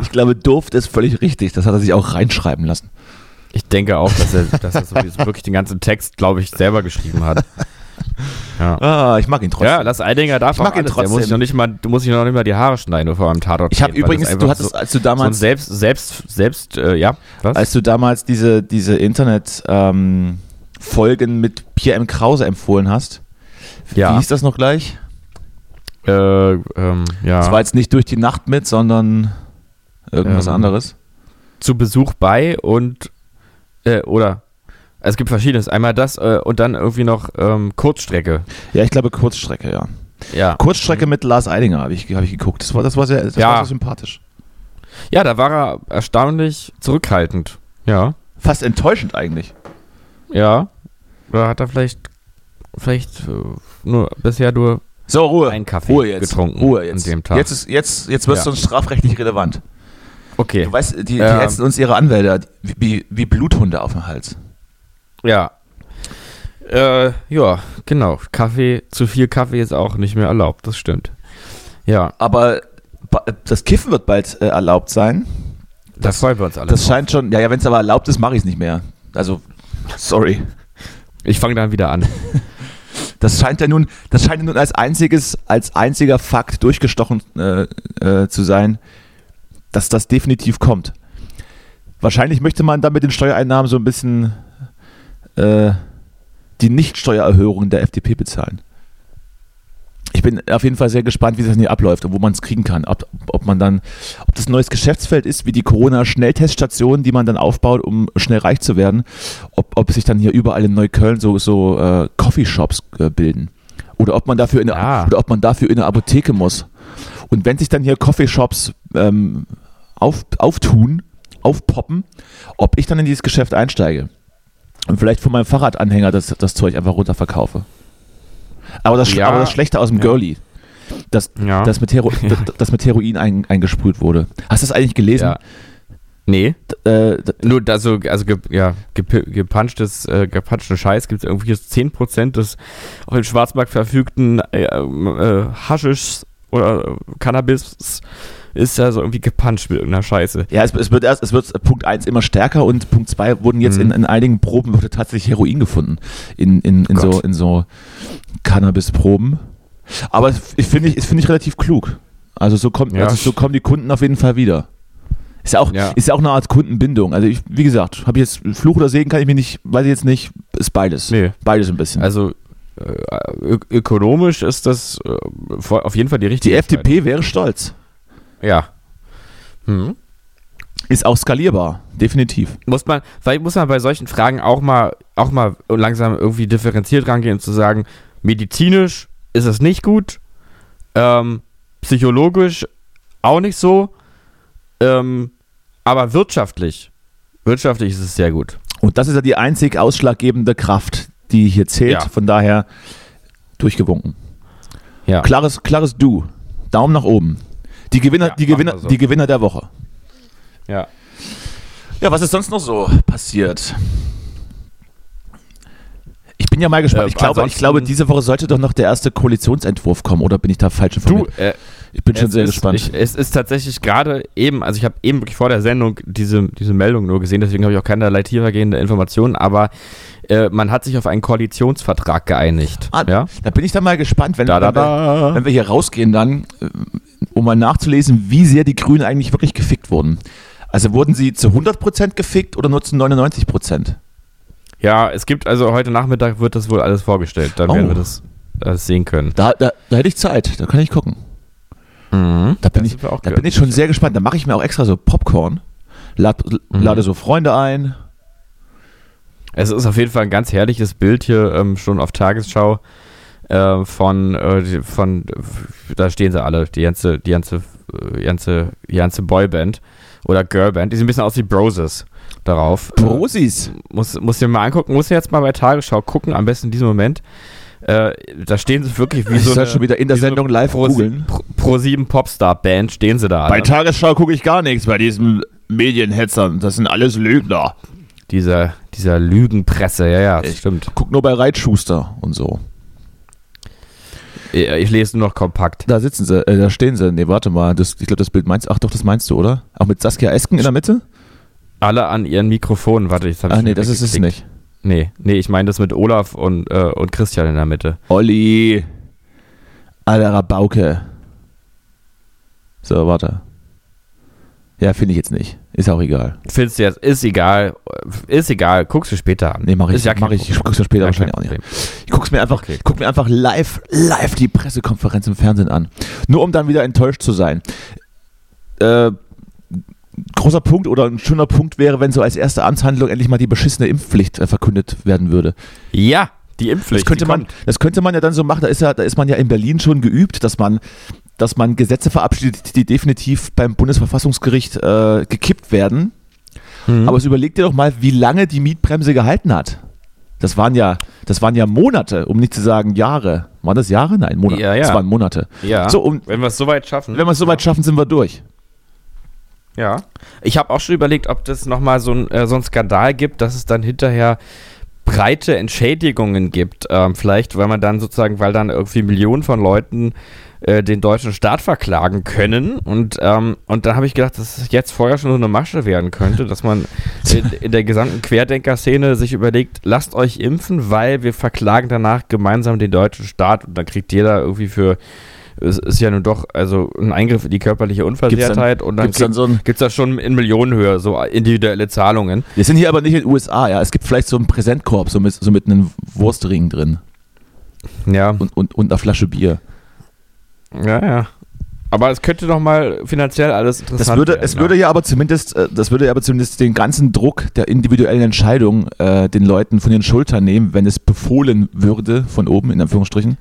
ich glaube, Durft ist völlig richtig. Das hat er sich auch reinschreiben lassen. Ich denke auch, dass er, dass er sowieso wirklich den ganzen Text, glaube ich, selber geschrieben hat. Ja. Ah, ich mag ihn trotzdem. Ja, Lars Eidinger darf Ich mag auch ihn alles. Der muss trotzdem. sich noch nicht mal, du musst dich noch nicht mal die Haare schneiden, bevor er am Tatort ich habe übrigens, du hattest, so, als du so damals, selbst, selbst, selbst, äh, ja, was? als du damals diese, diese Internet-Folgen mit Pierre M. Krause empfohlen hast, Ja. wie hieß das noch gleich? äh, ähm, ja. Das war jetzt nicht durch die Nacht mit, sondern irgendwas Ähm, anderes. zu Besuch bei und, äh, oder, es gibt verschiedenes. Einmal das äh, und dann irgendwie noch ähm, Kurzstrecke. Ja, ich glaube Kurzstrecke, ja. Ja. Kurzstrecke mit Lars Eidinger habe ich, hab ich geguckt. Das war, das war sehr, das Ja. war sehr sympathisch. Ja, da war er erstaunlich zurückhaltend. Ja. Fast enttäuschend eigentlich. Ja. Oder hat er vielleicht, vielleicht äh, nur bisher nur So, Ruhe. einen Kaffee Ruhe jetzt. getrunken Ruhe jetzt. an dem Tag. Jetzt, ist, jetzt, jetzt wird es Ja. uns strafrechtlich relevant. okay. Du weißt, die, die Ähm. hetzen uns ihre Anwälte wie, wie Bluthunde auf den Hals. Ja. Äh, ja, genau. Kaffee, zu viel Kaffee ist auch nicht mehr erlaubt, das stimmt. Ja, Aber das Kiffen wird bald äh, erlaubt sein. da freuen wir uns alle. Das drauf. scheint schon, ja, ja wenn es aber erlaubt ist, mache ich es nicht mehr. Also, sorry. Ich fange dann wieder an. Das scheint ja nun, das scheint ja nun als einziges, als einziger Fakt durchgestochen äh, äh, zu sein, dass das definitiv kommt. Wahrscheinlich möchte man dann mit den Steuereinnahmen so ein bisschen äh, die Nichtsteuererhöhung der FDP bezahlen. Ich bin auf jeden Fall sehr gespannt, wie das hier abläuft und wo man es kriegen kann. Ob, ob man dann, ob das ein neues Geschäftsfeld ist, wie die Corona-Schnellteststationen, die man dann aufbaut, um schnell reich zu werden. Ob, ob sich dann hier überall in Neukölln so, so äh, Coffeeshops äh, bilden. Oder ob man dafür in eine, Ah. oder ob man dafür in eine Apotheke muss. Und wenn sich dann hier Coffeeshops ähm, auf, auftun, aufpoppen, ob ich dann in dieses Geschäft einsteige und vielleicht von meinem Fahrradanhänger das, das Zeug einfach runterverkaufe. Aber das, Ja. aber das Schlechte aus dem Ja. Girlie, das, Ja. das, mit, Hero, das, das mit Heroin ein, eingesprüht wurde. Hast du das eigentlich gelesen? ja. Nee, Äh, nur da so, also ge, ja, gepunchtes, äh, gepunchten Scheiß gibt es irgendwie jetzt 10% des auf dem Schwarzmarkt verfügten äh, äh, Haschischs oder Cannabis ist da so irgendwie gepuncht mit irgendeiner Scheiße. Ja, es, es wird erst, es wird Punkt 1 immer stärker und Punkt 2 wurden jetzt Mhm. in, in einigen Proben wurde tatsächlich Heroin gefunden. In, in, in, so, Gott. in so Cannabis-Proben. Aber ich finde ich, es finde ich relativ klug. Also so kommt, Ja. also so kommen die Kunden auf jeden Fall wieder. Ist ja auch, Ja. ist ja auch eine Art Kundenbindung. Also ich, wie gesagt, habe ich jetzt Fluch oder Segen kann ich mir nicht, weiß ich jetzt nicht, ist beides. Nee. Beides ein bisschen. Also äh, ökonomisch ist das äh, auf jeden Fall die richtige die FDP wäre stolz. Ja. Hm. Ist auch skalierbar, definitiv. Muss man, vielleicht muss man bei solchen Fragen auch mal, auch mal langsam irgendwie differenziert rangehen und zu sagen, medizinisch ist es nicht gut, ähm, psychologisch auch nicht so, ähm, aber wirtschaftlich, wirtschaftlich ist es sehr gut. Und das ist ja die einzig ausschlaggebende Kraft, die hier zählt. Ja. Von daher durchgewunken. Ja. Klares, klares Du. Daumen nach oben. Die Gewinner, Ja, die, Gewinner, so. die Gewinner der Woche. Ja. Ja, was ist sonst noch so passiert? Ich bin ja mal gespannt. Äh, ich, glaube, ich glaube, diese Woche sollte doch noch der erste Koalitionsentwurf kommen, oder bin ich da falsch Du, informiert? äh, ich bin schon sehr ist, gespannt. Ich, es ist tatsächlich gerade eben, also ich habe eben wirklich vor der Sendung diese, diese Meldung nur gesehen, deswegen habe ich auch keinerlei tiefergehende Informationen, aber äh, man hat sich auf einen Koalitionsvertrag geeinigt. Ah, ja? Da bin ich dann mal gespannt, wenn, Da, da, wenn, wir, da. wenn wir hier rausgehen, dann, äh, um mal nachzulesen, wie sehr die Grünen eigentlich wirklich gefickt wurden. Also wurden sie zu 100% gefickt oder nur zu 99%? Ja, es gibt also heute Nachmittag wird das wohl alles vorgestellt. Dann Oh. werden wir das, das sehen können. Da, da, da hätte ich Zeit, da kann ich gucken. Mhm. Da bin, ich, da bin ich schon sehr gespannt. Da mache ich mir auch extra so Popcorn, lad, Mhm. lade so Freunde ein. Es ist auf jeden Fall ein ganz herrliches Bild hier ähm, schon auf Tagesschau äh, von, äh, die- von, da stehen sie alle, die ganze, die ganze, äh, ganze, die ganze Boyband oder Girlband. Die sehen ein bisschen aus wie Broses darauf. Brosis. muss, muss dir mal angucken, muss jetzt mal bei Tagesschau gucken, am besten in diesem Moment. Äh, da stehen sie wirklich wie Ich so soll eine, schon wieder in der so Sendung eine live Pro, googeln. Pro, Pro 7 Popstar Band stehen sie da. Bei alle. Tagesschau gucke ich gar nichts, bei diesen Medienhetzern. Das sind alles Lügner. dieser, dieser Lügenpresse, ja, ja, das Ich- stimmt. Guck nur bei Reitschuster und so. Ich, lese nur noch kompakt. Da sitzen sie, äh, da stehen sie. Nee, warte mal. Das, ich glaube, das Bild meinst Ach doch, das meinst du, oder? Auch mit Saskia Esken in der Mitte? Alle an ihren Mikrofonen, warte, ich Ach nee, das ist es nicht. Nee, nee, ich meine das mit Olaf und, äh, und Christian in der Mitte. Olli. Alter Rabauke. So, warte. Ja, finde ich jetzt nicht. Ist auch egal. Findest du jetzt, ist egal, ist egal, guckst du später an. Nee, mach ich, ist ja mach ich, ich guck's mir später Ja, wahrscheinlich auch nicht an. Ich guck's mir einfach, Okay. guck mir einfach live, live die Pressekonferenz im Fernsehen an. Nur um dann wieder enttäuscht zu sein. Äh, großer Punkt oder ein schöner Punkt wäre, wenn so als erste Amtshandlung endlich mal die beschissene Impfpflicht äh, verkündet werden würde. Ja, die Impfpflicht. Das könnte, man, das könnte man ja dann so machen, da ist, ja, da ist man ja in Berlin schon geübt, dass man, dass man Gesetze verabschiedet, die definitiv beim Bundesverfassungsgericht äh, gekippt werden. Mhm. Aber es überleg dir doch mal, wie lange die Mietbremse gehalten hat. Das waren ja, das waren ja Monate, um nicht zu sagen Jahre. Waren das Jahre? Nein, Monate. Ja, ja. Das waren Monate. ja, So, und wenn wir es soweit schaffen. wenn wir es soweit schaffen, sind wir durch. Ja. Ich habe auch schon überlegt, ob das nochmal so, ein, äh, so einen Skandal gibt, dass es dann hinterher breite Entschädigungen gibt. Ähm, vielleicht, weil man dann sozusagen, weil dann irgendwie Millionen von Leuten äh, den deutschen Staat verklagen können. Und, ähm, und dann habe ich gedacht, dass es jetzt vorher schon so eine Masche werden könnte, dass man in, in der gesamten Querdenker-Szene sich überlegt, lasst euch impfen, weil wir verklagen danach gemeinsam den deutschen Staat und dann kriegt jeder irgendwie für es ist ja nun doch also ein Eingriff in die körperliche Unversehrtheit und dann Gibt's dann so gibt es da schon in Millionenhöhe so individuelle Zahlungen. wir sind hier aber nicht in den USA, ja. Es gibt vielleicht so einen Präsentkorb, so mit, so mit einem Wurstring drin Ja, und, und, und einer Flasche Bier. ja, ja. Aber es könnte doch mal finanziell alles interessant Das würde, werden. es würde ja aber zumindest, äh, das würde ja aber zumindest den ganzen Druck der individuellen Entscheidung äh, den Leuten von den Schultern nehmen, wenn es befohlen würde, von oben in Anführungsstrichen.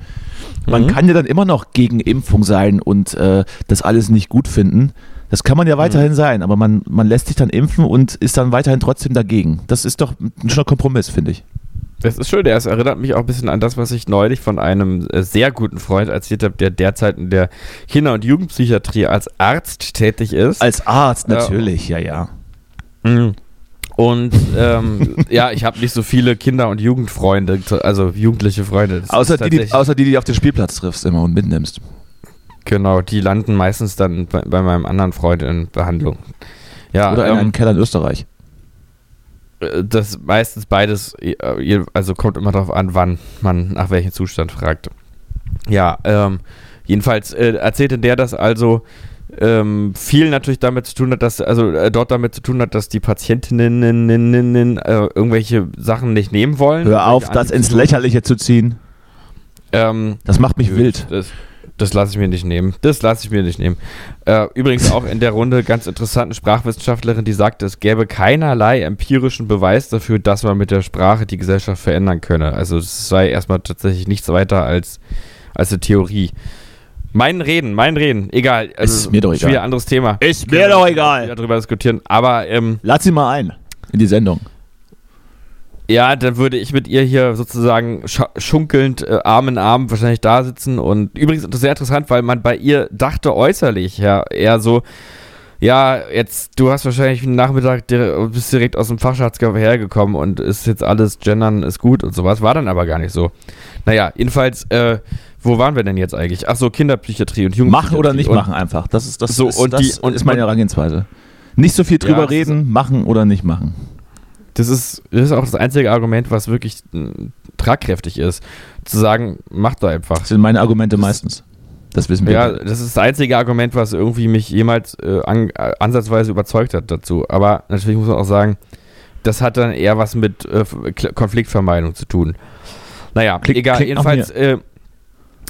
Man Mhm. kann ja dann immer noch gegen Impfung sein und äh, das alles nicht gut finden. Das kann man ja weiterhin Mhm. sein, aber man, man lässt sich dann impfen und ist dann weiterhin trotzdem dagegen. Das ist doch ein schöner Kompromiss, finde ich. Das ist schön, es erinnert mich auch ein bisschen an das, was ich neulich von einem äh, sehr guten Freund erzählt habe, der derzeit in der Kinder- und Jugendpsychiatrie als Arzt tätig ist. Als Arzt natürlich, ja, ja. Mhm. Und ähm, ja, ich habe nicht so viele Kinder- und Jugendfreunde, also jugendliche Freunde. Das Außer die, die, außer die, die du auf den Spielplatz triffst immer und mitnimmst. Genau, die landen meistens dann bei, bei meinem anderen Freund in Behandlung. Ja, Oder in ähm, einem Keller in Österreich. Äh, das meistens beides, äh, also kommt immer darauf an, wann man nach welchem Zustand fragt. Ja, ähm, jedenfalls äh, erzählte der, dass also ähm, viel natürlich damit zu tun hat, dass, also äh, dort damit zu tun hat, dass die Patientinnen äh, irgendwelche Sachen nicht nehmen wollen. Hör auf, das ins. Lächerliche zu ziehen. Ähm, Das macht mich wild. Das, das lasse ich mir nicht nehmen. Das lasse ich mir nicht nehmen. Äh, übrigens auch in der Runde ganz interessante Sprachwissenschaftlerin, die sagte, es gäbe keinerlei empirischen Beweis dafür, dass man mit der Sprache die Gesellschaft verändern könne. Also es sei erstmal tatsächlich nichts weiter als, als eine Theorie. Mein Reden, mein Reden, egal. Also, Ist mir doch Schon wieder egal. anderes Thema. Ist Können wir Wieder drüber diskutieren. Aber ähm, Lad sie mal ein in die Sendung. Ja, dann würde ich mit ihr hier sozusagen schunkelnd äh, Arm in Arm wahrscheinlich da sitzen. Und übrigens ist das sehr interessant, weil man bei ihr dachte äußerlich ja eher so, ja, jetzt, du hast wahrscheinlich einen Nachmittag, bist direkt aus dem Fachschatz hergekommen und ist jetzt alles Gendern ist gut und sowas. War dann aber gar nicht so. Naja, jedenfalls, äh, wo waren wir denn jetzt eigentlich? Ach so, Kinderpsychiatrie und Jugendpsychiatrie. Machen oder nicht und, machen einfach. Das ist, das So, ist, und das die- und- ist meine Herangehensweise. Nicht so viel drüber Ja, ist- reden, machen oder nicht machen. Das ist, das ist auch das einzige Argument, was wirklich mh, tragkräftig ist. Zu sagen, mach doch einfach. Das sind meine Argumente meistens. Das wissen wir. Ja, das ist das einzige Argument, was irgendwie mich jemals äh, an, äh, ansatzweise überzeugt hat dazu. Aber natürlich muss man auch sagen, das hat dann eher was mit äh, Konfliktvermeidung zu tun. Naja, Klingt- egal. nach jedenfalls, äh,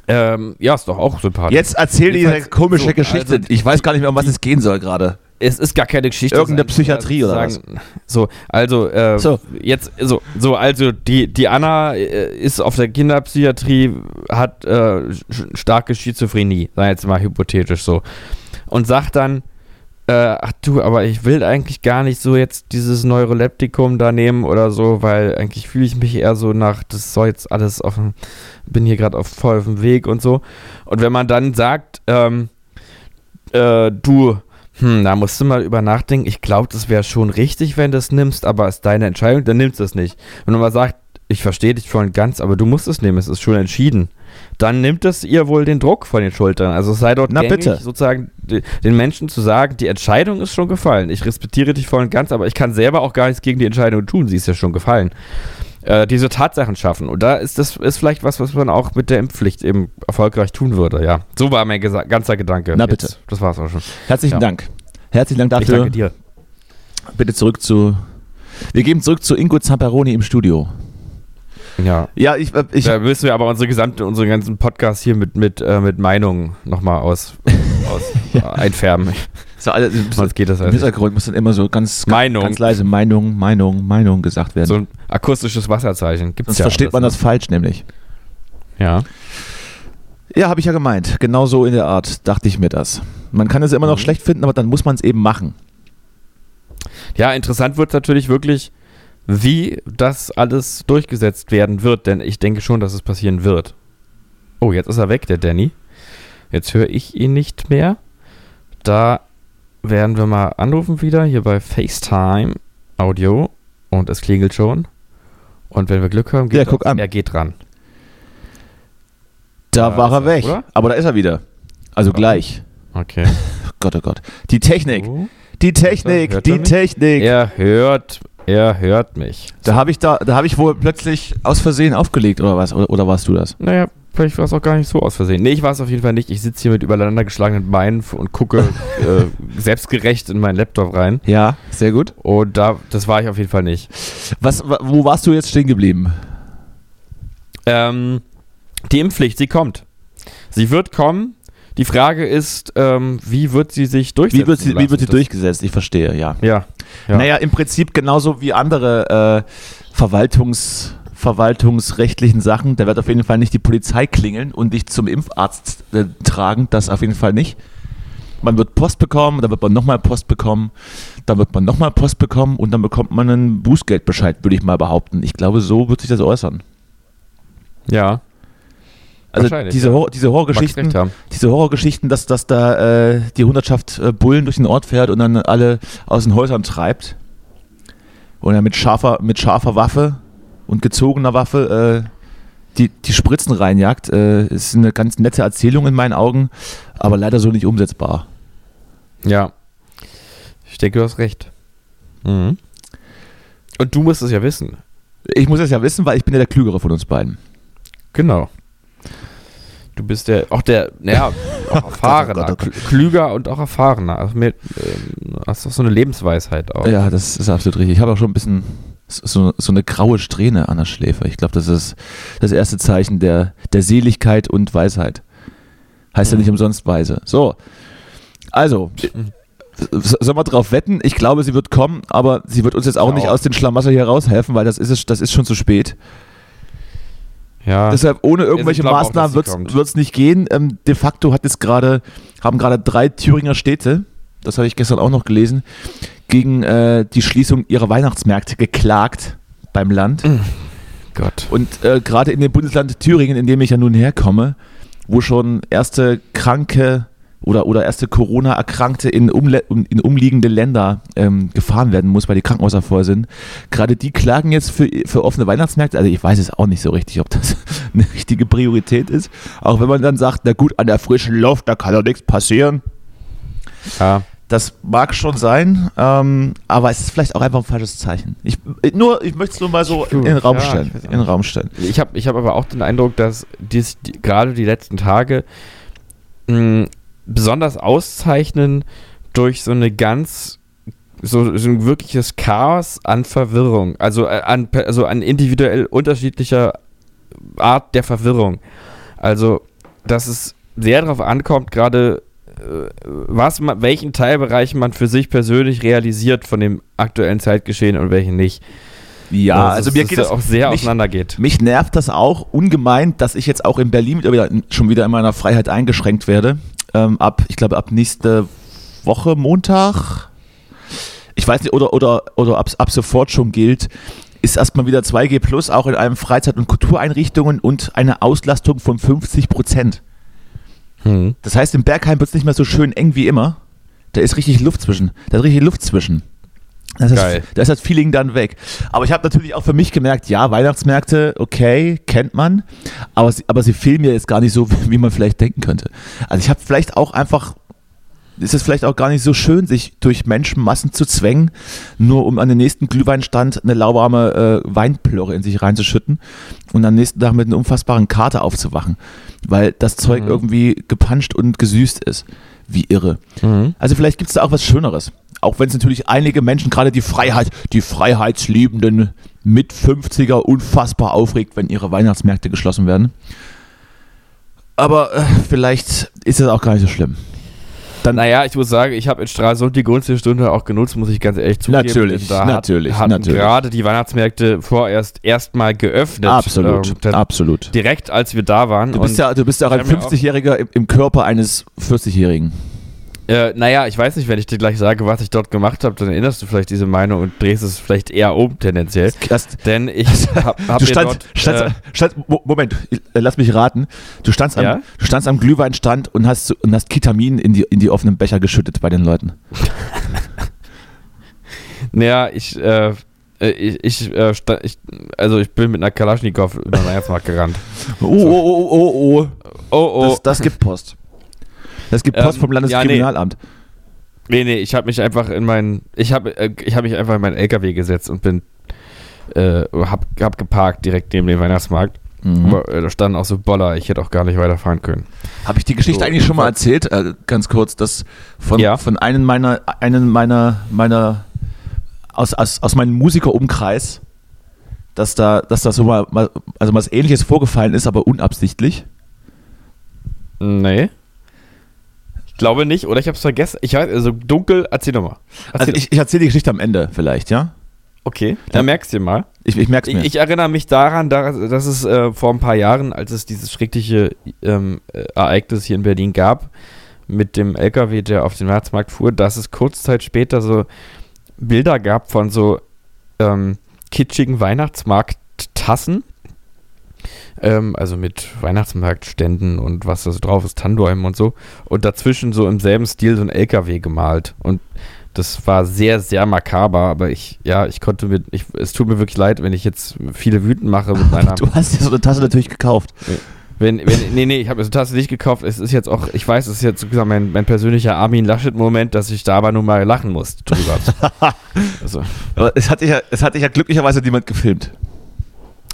ähm, ja, ist doch auch sympathisch. Jetzt erzähl diese komische so, Geschichte. also ich weiß gar nicht mehr, um was es gehen soll gerade. Es ist gar keine Geschichte. Irgendeine Psychiatrie oder sozusagen- So, also äh, So. jetzt so, so also die die Anna äh, ist auf der Kinderpsychiatrie, hat äh, starke Schizophrenie, sei jetzt mal hypothetisch so und sagt dann äh, ach du, aber ich will eigentlich gar nicht so jetzt dieses Neuroleptikum da nehmen oder so, weil eigentlich fühle ich mich eher so nach, das soll jetzt alles auf dem, bin hier gerade auf voll auf dem Weg und so. Und wenn man dann sagt, ähm, äh, du, hm, da musst du mal über nachdenken. Ich glaube, das wäre schon richtig, wenn du es nimmst, aber es ist deine Entscheidung, dann nimmst du es nicht. Wenn man mal sagt, ich verstehe dich voll und ganz, aber du musst es nehmen, es ist schon entschieden. Dann nimmt es ihr wohl den Druck von den Schultern. Also es sei dort Na, gängig, bitte. sozusagen den Menschen zu sagen, die Entscheidung ist schon gefallen. Ich respektiere dich voll und ganz, aber ich kann selber auch gar nichts gegen die Entscheidung tun. Sie ist ja schon gefallen. Äh, diese Tatsachen schaffen. Und da ist das ist vielleicht was, was man auch mit der Impfpflicht eben erfolgreich tun würde. Ja, so war mein gesa- ganzer Gedanke. Na, bitte. das war's auch schon. Herzlichen Ja. Dank. Herzlichen Dank Ich dafür. danke dir. Bitte zurück zu. Wir geben zurück zu Ingo Zamperoni im Studio. Ja. Ja, ich, äh, ich da müssen wir aber unsere gesamte, unseren ganzen Podcast hier mit, mit, äh, mit Meinungen nochmal aus, aus einfärben. so, alle, Sonst geht das Im. Hintergrund muss dann immer so ganz, Meinung. ganz leise Meinung, Meinung, Meinung gesagt werden. So ein akustisches Wasserzeichen. Gibt's Sonst ja versteht man das falsch nämlich. Ja. Ja, habe ich ja gemeint. Genau so in der Art dachte ich mir das. Man kann es immer noch Mhm. schlecht finden, aber dann muss man es eben machen. Ja, interessant wird natürlich wirklich, wie das alles durchgesetzt werden wird, denn ich denke schon, dass es passieren wird. Oh, jetzt ist er weg, der Danny. Jetzt höre ich ihn nicht mehr. Da werden wir mal anrufen wieder, hier bei FaceTime Audio. Und es klingelt schon. Und wenn wir Glück haben, geht Ja, guck er, an. er geht ran. Da Da war er er, weg. oder? Aber da ist er wieder. Also gleich. Okay. Gott, oh Gott. Die Technik. So. Die Technik. Hört Die er mich? Technik. Er hört, er hört mich. Da habe ich da, da habe ich wohl plötzlich aus Versehen aufgelegt oder was? Oder, oder warst du das? Naja, vielleicht war es auch gar nicht so aus Versehen. Nee, ich war es auf jeden Fall nicht. Ich sitze hier mit übereinander geschlagenen Beinen und gucke äh, selbstgerecht in meinen Laptop rein. Ja, sehr gut. Und da, das war ich auf jeden Fall nicht. Was, wa- wo warst du jetzt stehen geblieben? Ähm, die Impfpflicht, sie kommt. Sie wird kommen. Die Frage ist, ähm, wie wird sie sich durchsetzen Wie wird sie, wie wird sie durchgesetzt? Ich verstehe, ja. Ja. ja. Naja, im Prinzip genauso wie andere äh, Verwaltungs, verwaltungsrechtlichen Sachen. Da wird auf jeden Fall nicht die Polizei klingeln und dich zum Impfarzt äh, tragen. Das auf jeden Fall nicht. Man wird Post bekommen, dann wird man nochmal Post bekommen, dann wird man nochmal Post bekommen und dann bekommt man einen Bußgeldbescheid, würde ich mal behaupten. Ich glaube, so wird sich das äußern. ja. Also diese, ja. Hor diese Horrorgeschichten, diese Horrorgeschichten, dass, dass da äh, die Hundertschaft äh, Bullen durch den Ort fährt und dann alle aus den Häusern treibt. Und dann mit scharfer, mit scharfer Waffe und gezogener Waffe die, die Spritzen reinjagt. Äh, ist eine ganz nette Erzählung in meinen Augen, aber leider so nicht umsetzbar. Ja. Ich denke, du hast recht. Mhm. Und du musst es ja wissen. Ich muss es ja wissen, weil ich bin ja der Klügere von uns beiden. Genau. Du bist der, auch der, naja, auch erfahrener, oh Gott, klüger und auch erfahrener. Also mit, ähm, hast doch so eine Lebensweisheit auch. Ja, das ist absolut richtig. Ich habe auch schon ein bisschen so, so eine graue Strähne an der Schläfe. Ich glaube, das ist das erste Zeichen der, der Seligkeit und Weisheit. Heißt ja Mhm. nicht umsonst weise. So. Also, s- sollen wir drauf wetten? Ich glaube, sie wird kommen, aber sie wird uns jetzt auch Ja. nicht aus den Schlamassel hier raushelfen, weil das ist, es- das ist schon zu spät. Ja. Deshalb ohne irgendwelche Maßnahmen wird es nicht gehen. Ähm, de facto hat jetzt gerade, haben gerade drei Thüringer Städte, das habe ich gestern auch noch gelesen, gegen äh, die Schließung ihrer Weihnachtsmärkte geklagt beim Land. Gott. Und äh, gerade in dem Bundesland Thüringen, in dem ich ja nun herkomme, wo schon erste Kranke oder, oder erste Corona-Erkrankte in, umle um, in umliegende Länder ähm, gefahren werden muss, weil die Krankenhäuser voll sind. Gerade die klagen jetzt für, für offene Weihnachtsmärkte. Also ich weiß es auch nicht so richtig, ob das eine richtige Priorität ist. Auch wenn man dann sagt, na gut, an der frischen Luft, da kann doch nichts passieren. Ja. Das mag schon sein, ähm, aber es ist vielleicht auch einfach ein falsches Zeichen. Ich, nur, ich möchte es nur mal so in, in den Raum Ja, stellen. In den Raum stellen. Ich habe ich hab aber auch den Eindruck, dass dies, die, gerade die letzten Tage mh, besonders auszeichnen durch so eine ganz, so, so ein wirkliches Chaos an Verwirrung. Also, äh, an, also an individuell unterschiedlicher Art der Verwirrung. Also, dass es sehr darauf ankommt, gerade äh, was man, welchen Teilbereich man für sich persönlich realisiert von dem aktuellen Zeitgeschehen und welchen nicht. Ja, Also also mir geht das auch sehr mich- auseinandergeht. Mich nervt das auch ungemein, dass ich jetzt auch in Berlin wieder, schon wieder in meiner Freiheit eingeschränkt werde. Ähm, ab, ich glaube, ab nächste Woche, Montag. Ich weiß nicht, oder, oder, oder ab, ab sofort schon gilt, ist erstmal wieder 2G Plus auch in allen Freizeit- und Kultureinrichtungen und eine Auslastung von 50 Prozent. Hm. Das heißt, im Bergheim wird es nicht mehr so schön eng wie immer. Da ist richtig Luft zwischen. Da ist richtig Luft zwischen. Das ist, Geil. da ist das Feeling dann weg. Aber ich habe natürlich auch für mich gemerkt, ja, Weihnachtsmärkte, okay, kennt man, aber sie, aber sie fehlen mir jetzt gar nicht so, wie man vielleicht denken könnte. Also ich habe vielleicht auch einfach, ist es vielleicht auch gar nicht so schön, sich durch Menschenmassen zu zwängen, nur um an den nächsten Glühweinstand eine lauwarme äh, Weinplörre in sich reinzuschütten und am nächsten Tag mit einer unfassbaren Karte aufzuwachen, weil das Zeug Mhm. irgendwie gepanscht und gesüßt ist. Wie irre. Mhm. Also vielleicht gibt es da auch was Schöneres. Auch wenn es natürlich einige Menschen, gerade die Freiheit, die Freiheitsliebenden mit 50er unfassbar aufregt, wenn ihre Weihnachtsmärkte geschlossen werden. Aber äh, vielleicht ist es auch gar nicht so schlimm. Dann, Naja, ich muss sagen, ich habe in Stralsund die günstige Stunde auch genutzt, muss ich ganz ehrlich zugeben. Natürlich, da natürlich, hat, hatten natürlich. gerade die Weihnachtsmärkte vorerst erstmal geöffnet. absolut, Ähm, absolut. direkt als wir da waren. Du bist ja, du bist ja auch ein ich hab mir auch- 50-Jähriger im, im Körper eines 40-Jährigen. Äh, naja, ich weiß nicht, wenn ich dir gleich sage, was ich dort gemacht habe, dann erinnerst du vielleicht diese Meinung und drehst es vielleicht eher um, tendenziell. Das, Denn ich habe hab du dort... äh, standst, Mo- Moment, äh, lass mich raten. Du standst am, Ja? du standst am Glühweinstand und hast, und hast Ketamin in die, in die offenen Becher geschüttet bei den Leuten. naja, ich... Äh, äh, ich, ich, äh, ich, also ich bin mit einer Kalaschnikow über den Weihnachtsmarkt gerannt. Oh, oh, oh, oh, oh. Oh, oh. Das, das gibt Post. Das gibt Post Ähm, vom Landeskriminalamt. Nee, nee, ich habe mich einfach in meinen, ich habe äh, ich hab mich einfach in meinen LKW gesetzt und bin, äh, hab, hab geparkt direkt neben dem Weihnachtsmarkt. Mhm. Aber äh, da standen auch so Boller, ich hätte auch gar nicht weiterfahren können. Habe ich die Geschichte So, eigentlich schon mal erzählt? Äh, ganz kurz, dass von, Ja. von einem meiner, einen meiner, meiner aus, aus, aus meinem Musikerumkreis, dass da, dass da so mal, mal, also was ähnliches vorgefallen ist, aber unabsichtlich. Nee. Ich glaube nicht, oder ich habe es vergessen. Ich weiß, also dunkel, erzähl doch mal. Also ich, ich erzähle die Geschichte am Ende vielleicht, ja? okay, dann merkst du dir mal. Ich, ich merke es Ich, mir. ich erinnere mich daran, da- dass es äh, vor ein paar Jahren, als es dieses schreckliche ähm, äh, Ereignis hier in Berlin gab, mit dem LKW, der auf den Weihnachtsmarkt fuhr, dass es kurz Zeit später so Bilder gab von so ähm, kitschigen Weihnachtsmarkttassen. Ähm, also mit Weihnachtsmarktständen und was da so drauf ist, Tannenbäumen und so. Und dazwischen so im selben Stil so ein LKW gemalt. Und das war sehr, sehr makaber, aber ich, ja, ich konnte mir, ich, es tut mir wirklich leid, wenn ich jetzt viele wütend mache mit meiner. Du hast dir so eine Tasse natürlich gekauft. Wenn, wenn, nee, nee, ich habe mir so eine Tasse nicht gekauft. Es ist jetzt auch, ich weiß, es ist jetzt sozusagen mein, mein persönlicher Armin Laschet-Moment, dass ich da aber nun mal lachen muss drüber. also. Aber es hat, dich ja, es hat dich ja glücklicherweise niemand gefilmt.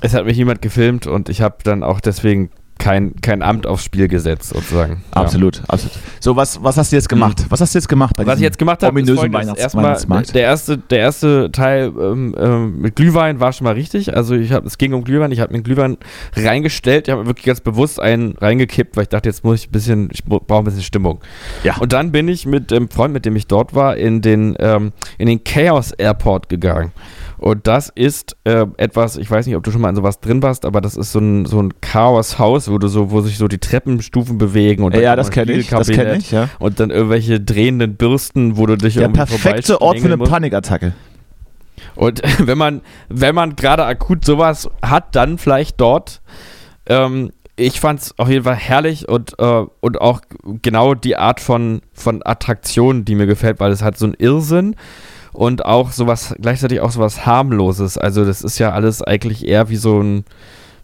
Es hat mich jemand gefilmt und ich habe dann auch deswegen kein, kein Amt aufs Spiel gesetzt, sozusagen. Absolut, ja. absolut. So, was, was hast du jetzt gemacht? Was hast du jetzt gemacht bei Was ich jetzt gemacht habe, ist Weihnachts erstmal Weihnachtsmarkt? Der erste, der erste Teil ähm, ähm, mit Glühwein war schon mal richtig. Also ich habe, es ging um Glühwein, ich habe mir Glühwein reingestellt, ich habe wirklich ganz bewusst einen reingekippt, weil ich dachte, jetzt muss ich ein bisschen, ich brauche ein bisschen Stimmung. Ja. Und dann bin ich mit dem Freund, mit dem ich dort war, in den, ähm, in den Chaos Airport gegangen. Und das ist äh, etwas, ich weiß nicht, ob du schon mal in sowas drin warst, aber das ist so ein, so ein Chaos-Haus, wo du so, wo sich so die Treppenstufen bewegen und ja, das kenne ich, das kenne ich, ja. Und dann irgendwelche drehenden Bürsten, wo du dich Der perfekte Ort für eine musst. Panikattacke. Und wenn man, wenn man gerade akut sowas hat, dann vielleicht dort. Ähm, ich fand es auf jeden Fall herrlich und, äh, und auch genau die Art von, von Attraktion, die mir gefällt, weil es hat so einen Irrsinn und auch sowas, gleichzeitig auch sowas harmloses. Also das ist ja alles eigentlich eher wie so ein,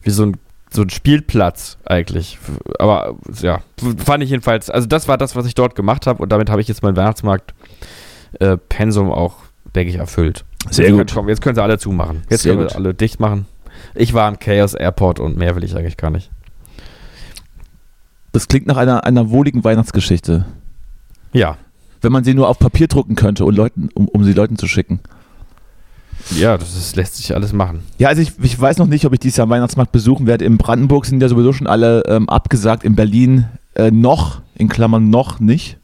wie so ein, so ein Spielplatz eigentlich. Aber ja, fand ich jedenfalls, also das war das, was ich dort gemacht habe und damit habe ich jetzt mein Weihnachtsmarkt-Pensum äh, auch, denke ich, erfüllt. Sehr jetzt gut. Können, jetzt können sie alle zumachen. Jetzt Sehr können wir alle dicht machen. Ich war im Chaos Airport und mehr will ich eigentlich gar nicht. Das klingt nach einer, einer wohligen Weihnachtsgeschichte. Ja wenn man sie nur auf Papier drucken könnte, und Leuten, um, um sie Leuten zu schicken. Ja, das ist, lässt sich alles machen. Ja, also ich, ich weiß noch nicht, ob ich dieses Jahr Weihnachtsmarkt besuchen werde. In Brandenburg sind ja sowieso schon alle ähm, abgesagt. In Berlin äh, noch, in Klammern noch nicht.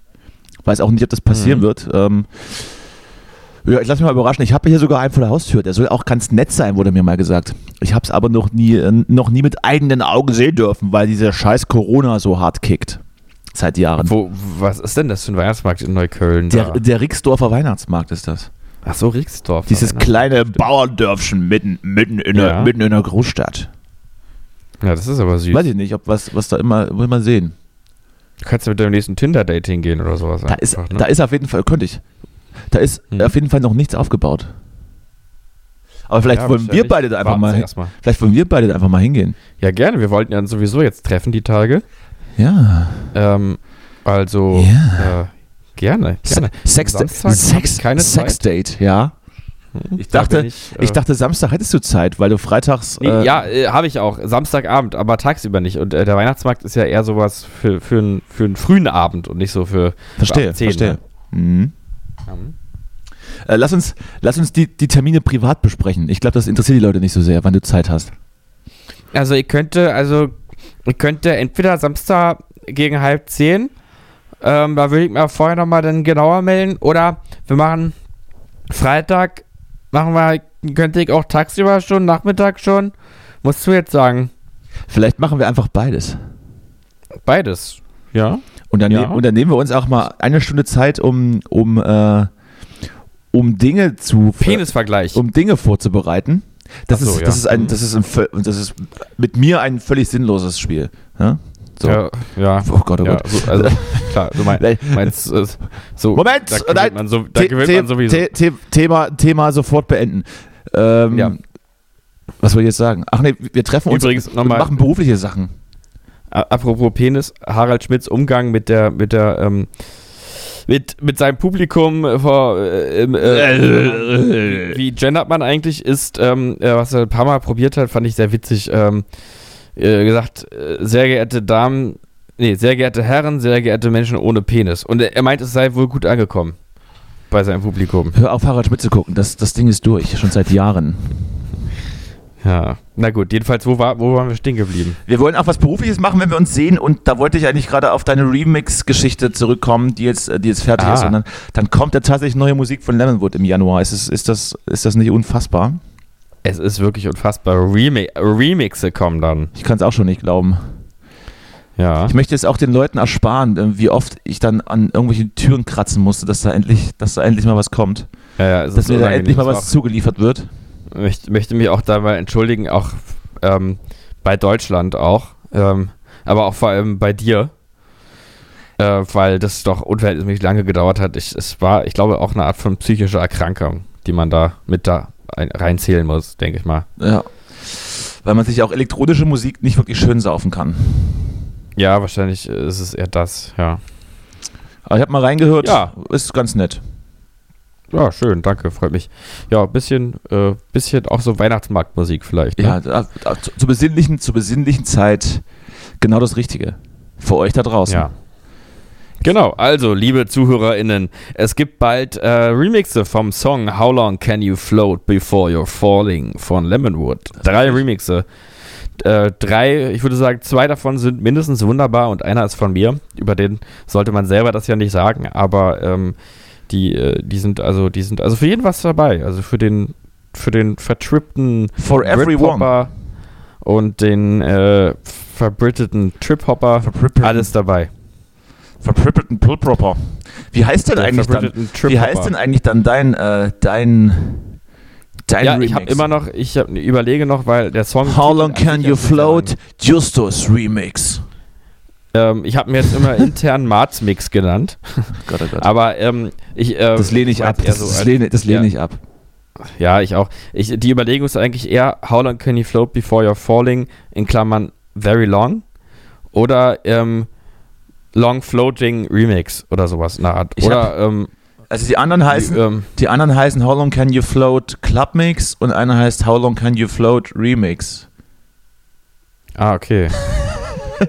Weiß auch nicht, ob das passieren mhm. wird. Ähm, ja, ich lasse mich mal überraschen. Ich habe hier sogar einen vor der Haustür. Der soll auch ganz nett sein, wurde mir mal gesagt. Ich habe es aber noch nie, äh, noch nie mit eigenen Augen sehen dürfen, weil dieser scheiß Corona so hart kickt. Seit Jahren. Wo, was ist denn das für ein Weihnachtsmarkt in Neukölln? Der, der Rixdorfer Weihnachtsmarkt ist das. Ach so, Rixdorf. Dieses kleine Bauerndörfchen mitten, mitten, in ja. der, mitten in der Großstadt. Ja, das ist aber süß. Weiß ich nicht, ob was, was da immer, will man sehen. Du kannst mit deinem nächsten Tinder-Dating gehen oder sowas. Da, ist, ne? da ist auf jeden Fall, könnte ich. Da ist hm. auf jeden Fall noch nichts aufgebaut. Aber vielleicht ja, wollen wir beide da einfach mal, vielleicht wollen wir beide da einfach mal hingehen. Ja, gerne. Wir wollten ja sowieso jetzt treffen die Tage. Ja. Ähm, also ja. äh, gerne, gerne. Sex, Samstag Sex, keine Sex Date, ja. Hm, ich dachte, ich, äh, ich, dachte, Samstag hättest du Zeit, weil du freitags. Nee, äh, ja, äh, habe ich auch. Samstagabend, aber tagsüber nicht. Und äh, der Weihnachtsmarkt ist ja eher sowas für, für, ein, für einen frühen Abend und nicht so für. Verstehe, für 10, verstehe. Ne? Mhm. Mhm. lass uns, lass uns die, die Termine privat besprechen. Ich glaube, das interessiert die Leute nicht so sehr, wann du Zeit hast. Also, ich könnte, also ich könnte entweder Samstag gegen halb zehn, ähm, da würde ich mir vorher nochmal dann genauer melden, oder wir machen Freitag, machen wir, könnte ich auch tagsüber schon, Nachmittag schon, musst du jetzt sagen. Vielleicht machen wir einfach beides. Beides, ja. Und dann, ja. Ne und dann nehmen wir uns auch mal eine Stunde Zeit, um, um, äh, um Dinge zu. Penisvergleich. Um Dinge vorzubereiten. Das, so, ist, ja. das, ist ein, das, ist ein, das ist mit mir ein völlig sinnloses Spiel. Ja? So. Ja, ja. Oh Gott, oh Gott. So, also, klar, du meinst, äh, so. Moment! Da gewinnt man, so, da gewinnt man sowieso. Thema, Thema sofort beenden. Ähm, ja. Was soll ich jetzt sagen? Ach nee, wir treffen uns Übrigens, und machen berufliche Sachen. Apropos Penis, Harald Schmidts Umgang mit der, mit der, ähm, mit, mit seinem Publikum vor, äh, äh, wie gendert man eigentlich ist, ähm, äh, was er ein paar Mal probiert hat, fand ich sehr witzig. Ähm, äh, gesagt, äh, sehr geehrte Damen, nee, sehr geehrte Herren, sehr geehrte Menschen ohne Penis. Und er, er meint, es sei wohl gut angekommen bei seinem Publikum. Hör auf, Harald Schmidt zu gucken, das, das Ding ist durch, schon seit Jahren. Ja, na gut, jedenfalls, wo, war, wo waren wir stehen geblieben? Wir wollen auch was Berufliches machen, wenn wir uns sehen und da wollte ich eigentlich gerade auf deine Remix-Geschichte zurückkommen, die jetzt, die jetzt fertig ah. ist und dann, dann kommt ja tatsächlich neue Musik von Lemonwood im Januar. Ist, es, ist, das, ist das nicht unfassbar? Es ist wirklich unfassbar. Remi Remixe kommen dann. Ich kann es auch schon nicht glauben. Ja. Ich möchte es auch den Leuten ersparen, äh, wie oft ich dann an irgendwelchen Türen kratzen musste, dass da endlich, dass da endlich mal was kommt. Ja, ja, dass mir da endlich mal was zugeliefert wird möchte, möchte mich auch da mal entschuldigen, auch ähm, bei Deutschland auch, ähm, aber auch vor allem bei dir. äh, weil das doch unverhältnismäßig lange gedauert hat. Ich, es war, ich glaube, auch eine Art von psychischer Erkrankung, die man da mit da ein, reinzählen muss, denke ich mal. Ja. Weil man sich auch elektronische Musik nicht wirklich schön saufen kann. Ja, wahrscheinlich ist es eher das, ja. Aber ich habe mal reingehört, Ja. ist ganz nett. Ja, schön, danke, freut mich. Ja, bisschen, äh, bisschen auch so Weihnachtsmarktmusik vielleicht. Ne? Ja, da, da, zu, zur besinnlichen, zur besinnlichen Zeit genau das Richtige. Für euch da draußen. Ja. Genau, also liebe ZuhörerInnen, es gibt bald äh, Remixe vom Song How Long Can You Float Before You're Falling von Lemonwood. Drei Remixe. Äh, drei, ich würde sagen, zwei davon sind mindestens wunderbar und einer ist von mir. Über den sollte man selber das ja nicht sagen, aber ähm, die, äh, die sind also, die sind also für jeden was dabei. Also für den, für den vertrippten For everyone. Und den äh, verbritteten Trip-Hopper, alles dabei. Verprippelten Pullpropper. Wie heißt denn eigentlich dann? Wie heißt denn eigentlich dann dein, äh, dein, dein ja, Remix? ich habe immer noch, ich hab, überlege noch, weil der Song. How long can you float? Justus Remix. Ähm, ich habe mir jetzt immer intern Marz Mix genannt, Gott, oh Gott. aber ähm, ich. Äh, das lehne ich ab. Das, so das lehne, das lehne ja. ich ab. Ja, ich auch. Ich, die Überlegung ist eigentlich eher, how long can you float before you're falling, in Klammern very long, oder ähm, long floating remix oder sowas in der Art. Ich oder ähm, Also die anderen heißen, die, ähm, die anderen heißen How long can you float Club Mix und einer heißt How long can you float Remix. ah, okay.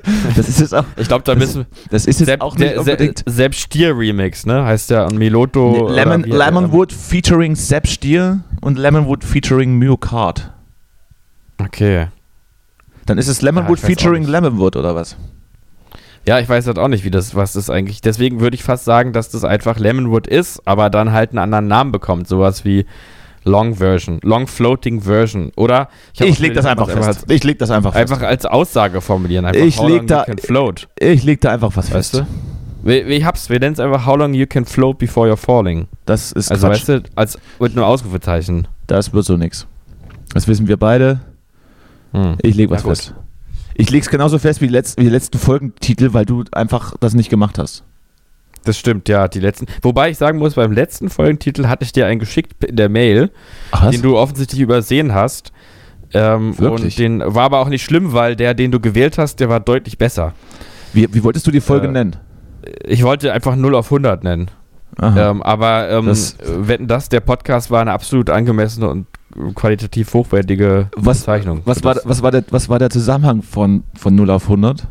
Das ist jetzt auch, Ich glaube, da müssen das ist jetzt Sepp, auch nicht unbedingt. Se, Sepp Stier Remix, ne? Heißt der und Miloto. oder Lemon, Lemonwood featuring Sepp Stier und Lemonwood featuring Myokard. Okay. Dann ist es Ja, Lemonwood auch featuring. Lemonwood oder was? Ja, ich weiß halt auch nicht, wie das, was das eigentlich. Deswegen würde ich fast sagen, dass das einfach Lemonwood ist, aber dann halt einen anderen Namen bekommt. Sowas wie Long Version, Long Floating Version. Oder Ich hab auch leg überlegt, das einfach fest. Ich leg das einfach Als, fest. einfach als Aussage formulieren. Einfach, Ich how leg long da- float. Ich leg da einfach was Weißt fest. du? Wie hab's? Wir nennen es einfach How long you can float before you're falling. Das ist Also Quatsch. weißt du, als mit einem Ausrufezeichen. Das wird so nix. Das wissen wir beide. Hm. Ich leg was fest. Ich leg's genauso fest wie die, letzten, wie die letzten Folgentitel, weil du einfach das nicht gemacht hast. Das stimmt, ja, die letzten. Wobei ich sagen muss, beim letzten Folgentitel hatte ich dir einen geschickt in der Mail, Ach den du offensichtlich übersehen hast. Ähm, Wirklich? und den war aber auch nicht schlimm, weil der, den du gewählt hast, der war deutlich besser. Wie, wie wolltest du die Folge Äh, nennen? Ich wollte einfach 0 auf 100 nennen. Ähm, aber ähm, Das- wetten das, der Podcast war eine absolut angemessene und qualitativ hochwertige was, Bezeichnung. was, war, was, war der, was war der Zusammenhang von, von 0 auf 100?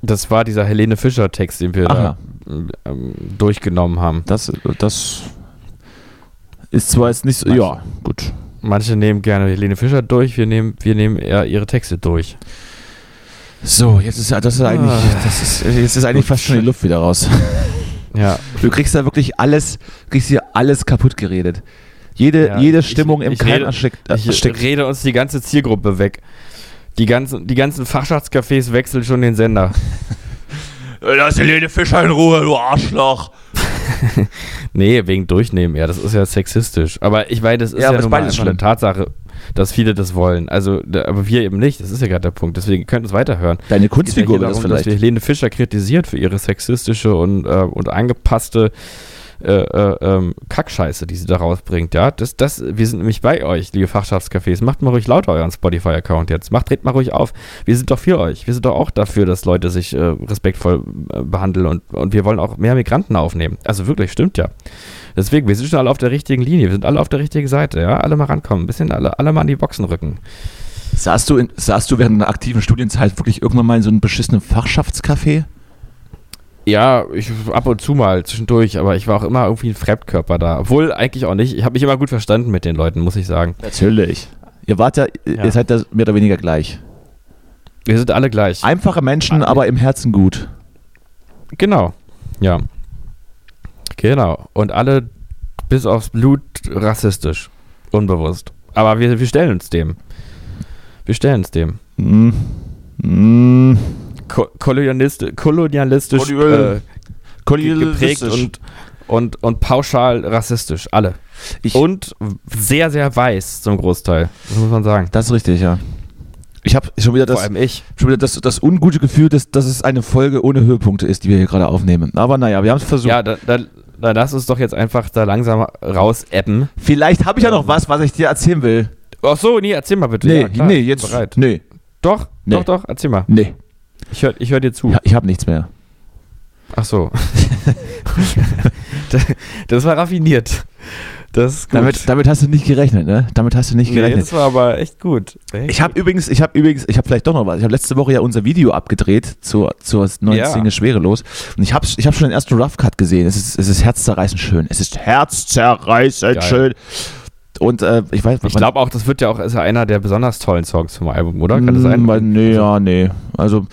Das war dieser Helene Fischer-Text, den wir Aha. da ähm, durchgenommen haben. Das, das ist zwar jetzt nicht so. Manche. Ja, gut. Manche nehmen gerne Helene Fischer durch, wir nehmen, wir nehmen eher ihre Texte durch. So, jetzt ist ja- das ist eigentlich, Ah. das ist, jetzt ist eigentlich fast schon die Luft wieder raus. Ja, Du kriegst da wirklich alles, kriegst hier alles kaputt geredet. Jede, Ja, jede Stimmung ich- im Keim rede- erstickt. ich erstickt. rede uns die ganze Zielgruppe weg. Die ganzen, die ganzen Fachschaftscafés wechseln schon den Sender. Lass Helene Fischer in Ruhe, du Arschloch. Nee, wegen Durchnehmen, ja, das ist ja sexistisch. Aber ich meine, das ist Ja, ja, nun mal einfach eine Tatsache, dass viele das wollen. Also, da, aber wir eben nicht. Das ist ja gerade der Punkt. Deswegen könnt ihr es weiterhören. Deine ja Kunstfigur das darum, dass vielleicht. wir Helene Fischer kritisiert für ihre sexistische und, äh, und angepasste äh, äh, ähm, Kackscheiße, die sie da rausbringt. Ja, das, das, wir sind nämlich bei euch, liebe Fachschaftscafés. Macht mal ruhig lauter euren Spotify-Account jetzt. Macht, dreht mal ruhig auf. Wir sind doch für euch. Wir sind doch auch dafür, dass Leute sich äh, respektvoll äh, behandeln und, und wir wollen auch mehr Migranten aufnehmen. Also wirklich, stimmt ja. Deswegen, wir sind schon alle auf der richtigen Linie. Wir sind alle auf der richtigen Seite. Ja, alle mal rankommen. Ein bisschen alle, alle mal an die Boxen rücken. Saßt du, in, saßt du während einer aktiven Studienzeit wirklich irgendwann mal in so einem beschissenen Fachschaftscafé? Ja, ich ab und zu mal zwischendurch, aber ich war auch immer irgendwie ein Fremdkörper da. Obwohl eigentlich auch nicht. Ich habe mich immer gut verstanden mit den Leuten, muss ich sagen. Natürlich. Ihr wart ja, Ja. ihr seid da mehr oder weniger gleich. Wir sind alle gleich. Einfache Menschen, aber im Herzen gut. Genau. Ja. Genau. Und alle bis aufs Blut rassistisch. Unbewusst. Aber wir, wir stellen uns dem. Wir stellen uns dem. Mm. Mm. Ko kolonialist kolonialistisch äh, Kolonial- ge- geprägt Kolonialistisch. und, und, und pauschal rassistisch. Alle. Ich- und sehr, sehr weiß zum Großteil. Das muss man sagen. Das ist richtig, ja. Ich habe schon wieder Vor das, allem ich. schon wieder das, das ungute Gefühl, dass, dass es eine Folge ohne Höhepunkte ist, die wir hier gerade aufnehmen. Aber naja, wir haben es versucht. Ja, da, da, da lass uns doch jetzt einfach da langsam rausappen. Vielleicht habe ich ja noch was, was ich dir erzählen will. Ach so, nee, erzähl mal bitte. Nee, ja, klar, nee, jetzt. Bereit. Nee, Doch, Nee. doch, doch, erzähl mal. nee. Ich höre ich hör dir zu. Ja, ich habe nichts mehr. Ach so. das, war raffiniert. Das. Damit, damit hast du nicht gerechnet, ne? Damit hast du nicht nee, gerechnet. das war aber echt gut. Echt Ich habe übrigens, ich habe übrigens, ich habe vielleicht doch noch was. Ich habe letzte Woche ja unser Video abgedreht zur, zur neuen Ja. Single Schwerelos. Und ich habe ich hab schon den ersten Rough Cut gesehen. Es ist, es ist herzzerreißend schön. Es ist herzzerreißend Geil. schön. Und äh, ich weiß, Ich glaube auch, das wird ja auch ist ja einer der besonders tollen Songs vom Album, oder? Kann das Mm, sein? Nee, ja, nee. Also,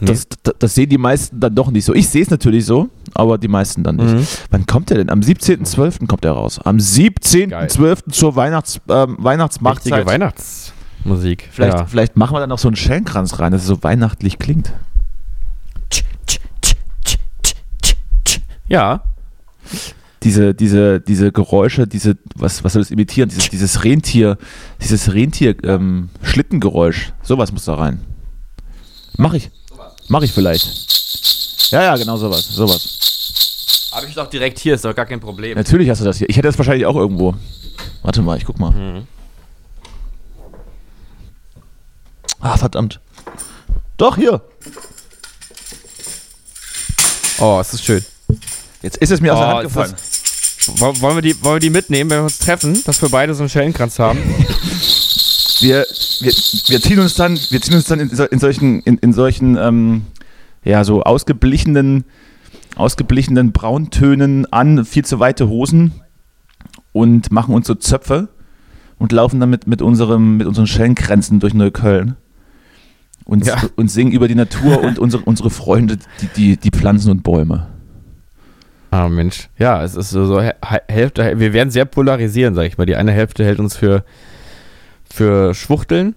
Nee. Das, das, das sehen die meisten dann doch nicht so. Ich sehe es natürlich so, aber die meisten dann nicht. Mhm. Wann kommt der denn? Am 17.12. kommt der raus. Am 17.12. zur Weihnachts, Richtige Weihnachtsmarktzeit. Weihnachtsmusik. Vielleicht, ja. vielleicht machen wir dann noch so einen Schellenkranz rein, dass es so weihnachtlich klingt. ja. Diese, diese, diese Geräusche, diese, was, was soll das imitieren? Dieses, dieses Rentier, dieses Rentier, ähm, sowas muss da rein. Mach ich. Mach ich vielleicht. Ja, ja, genau sowas, sowas. Habe ich doch direkt hier, ist doch gar kein Problem. Natürlich hast du das hier. Ich hätte das wahrscheinlich auch irgendwo. Warte mal, ich guck mal. Mhm. Ah, verdammt. Doch, hier. Oh, es ist schön. Jetzt ist es mir aus der Oh, Hand gefallen. Woll- Wollen wir, die, wollen wir die mitnehmen, wenn wir uns treffen, dass wir beide so einen Schellenkranz haben? wir, wir, wir ziehen uns dann, wir ziehen uns dann in, so- in solchen, in, in solchen, ähm, ja, so ausgeblichenen, ausgeblichenen Brauntönen an, viel zu weite Hosen und machen uns so Zöpfe und laufen dann mit, mit, unserem, mit unseren Schellenkränzen durch Neukölln und, Ja. und singen über die Natur und unsere, unsere Freunde, die, die, die Pflanzen und Bäume. Ah, Mensch. Ja, es ist so, so Hä- Hälfte, wir werden sehr polarisieren, sag ich mal. Die eine Hälfte hält uns für, für Schwuchteln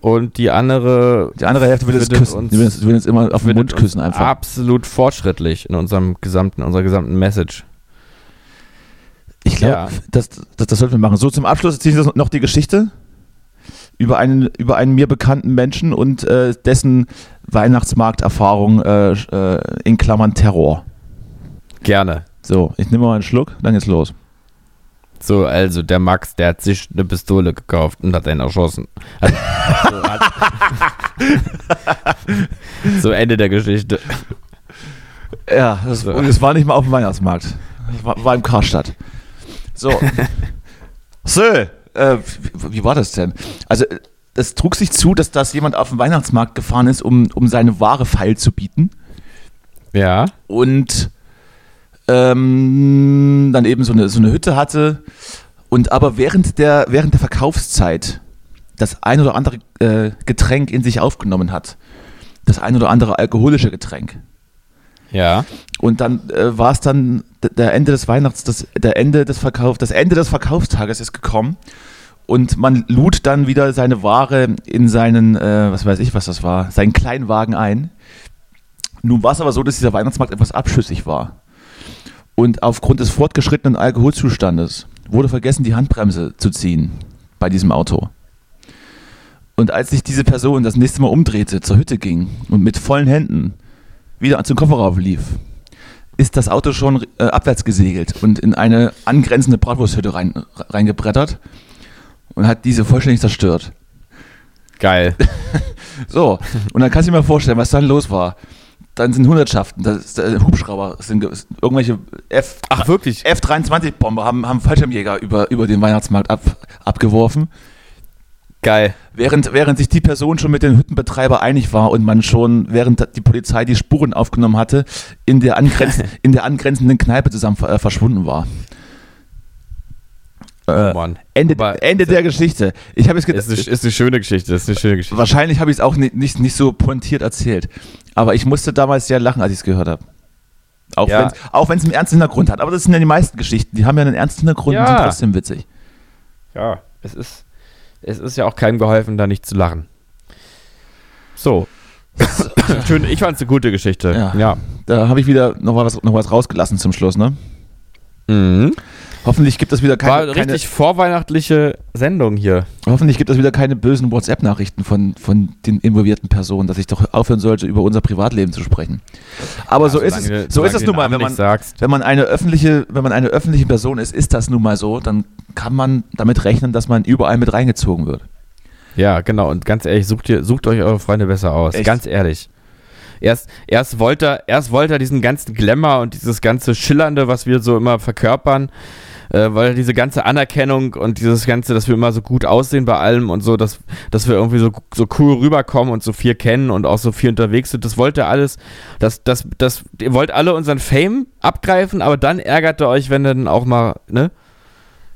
und die andere Die andere Hälfte will uns küssen. uns- Die will uns, will uns immer auf den Mund küssen einfach. absolut fortschrittlich in unserem gesamten, unserer gesamten Message. Ich glaube, Ja. das, das, das sollten wir machen. So, zum Abschluss erzähle ich noch die Geschichte über einen, über einen mir bekannten Menschen und äh, dessen Weihnachtsmarkterfahrung äh, äh, in Klammern Terror. Gerne. So, ich nehme mal einen Schluck, dann geht's los. So, also der Max, der hat sich eine Pistole gekauft und hat einen erschossen. Also, so, hat, so Ende der Geschichte. Ja, das, So. und es war nicht mal auf dem Weihnachtsmarkt. Ich war, war im Karstadt. So. so, äh, wie, wie war das denn? Also, es trug sich zu, dass das jemand auf den Weihnachtsmarkt gefahren ist, um, um seine Ware feil zu bieten. Ja. und ähm, dann eben so eine, so eine Hütte hatte und aber während der, während der Verkaufszeit das ein oder andere äh, Getränk in sich aufgenommen hat. Das ein oder andere alkoholische Getränk. Ja. Und dann äh, war es dann der Ende des Weihnachts, das, der Ende des Verkauf, das Ende des Verkaufstages ist gekommen und man lud dann wieder seine Ware in seinen, äh, was weiß ich, was das war, seinen Kleinwagen ein. Nun war es aber so, dass dieser Weihnachtsmarkt etwas abschüssig war. Und aufgrund des fortgeschrittenen Alkoholzustandes wurde vergessen, die Handbremse zu ziehen bei diesem Auto. Und als sich diese Person das nächste Mal umdrehte, zur Hütte ging und mit vollen Händen wieder zum Kofferraum lief, ist das Auto schon äh, abwärts gesegelt und in eine angrenzende Bratwursthütte rein, reingebrettert und hat diese vollständig zerstört. Geil. So, und dann kannst du dir mal vorstellen, was dann los war. Dann sind Hundertschaften, das ist, äh, Hubschrauber, das sind ge- irgendwelche F, Ach, wirklich? F-23-Bomber haben, haben Fallschirmjäger über, über den Weihnachtsmarkt ab, abgeworfen. Geil. Während, während sich die Person schon mit den Hüttenbetreiber einig war und man schon, während die Polizei die Spuren aufgenommen hatte, in der, angrenz, in der angrenzenden Kneipe zusammen äh, verschwunden war. Äh, Oh Mann. Ende, Aber- Ende der Geschichte. Ich habe es Ist eine, ist eine schöne Geschichte. Ist eine schöne Geschichte. Wahrscheinlich habe ich es auch nicht, nicht, nicht so pointiert erzählt. Aber ich musste damals sehr lachen, als ich es gehört habe. Auch Ja. wenn es einen ernsten Hintergrund hat. Aber das sind ja die meisten Geschichten. Die haben ja einen ernsten Hintergrund und Ja. sind trotzdem witzig. Ja, es ist, es ist ja auch keinem geholfen, da nicht zu lachen. So. Schön, ich fand es eine gute Geschichte. Ja. ja. Da habe ich wieder noch was, noch was rausgelassen zum Schluss, ne? Mhm. Hoffentlich gibt es wieder keine, War keine richtig vorweihnachtliche Sendung hier. hoffentlich gibt es wieder keine bösen WhatsApp-Nachrichten von, von den involvierten Personen, dass ich doch aufhören sollte, über unser Privatleben zu sprechen. Aber so ist es, so ist es nun mal, wenn man, sagst. wenn man eine öffentliche, wenn man eine öffentliche Person ist, ist das nun mal so, dann kann man damit rechnen, dass man überall mit reingezogen wird. Ja, genau. Und ganz ehrlich, sucht, ihr, sucht euch eure Freunde besser aus. Echt? Ganz ehrlich. Erst, erst, wollte er, erst wollte er diesen ganzen Glamour und dieses ganze Schillernde, was wir so immer verkörpern, äh, weil er diese ganze Anerkennung und dieses ganze, dass wir immer so gut aussehen bei allem und so, dass, dass wir irgendwie so, so cool rüberkommen und so viel kennen und auch so viel unterwegs sind, das wollte er alles, das, das, das, ihr wollt alle unseren Fame abgreifen, aber dann ärgert er euch, wenn er dann auch mal, ne?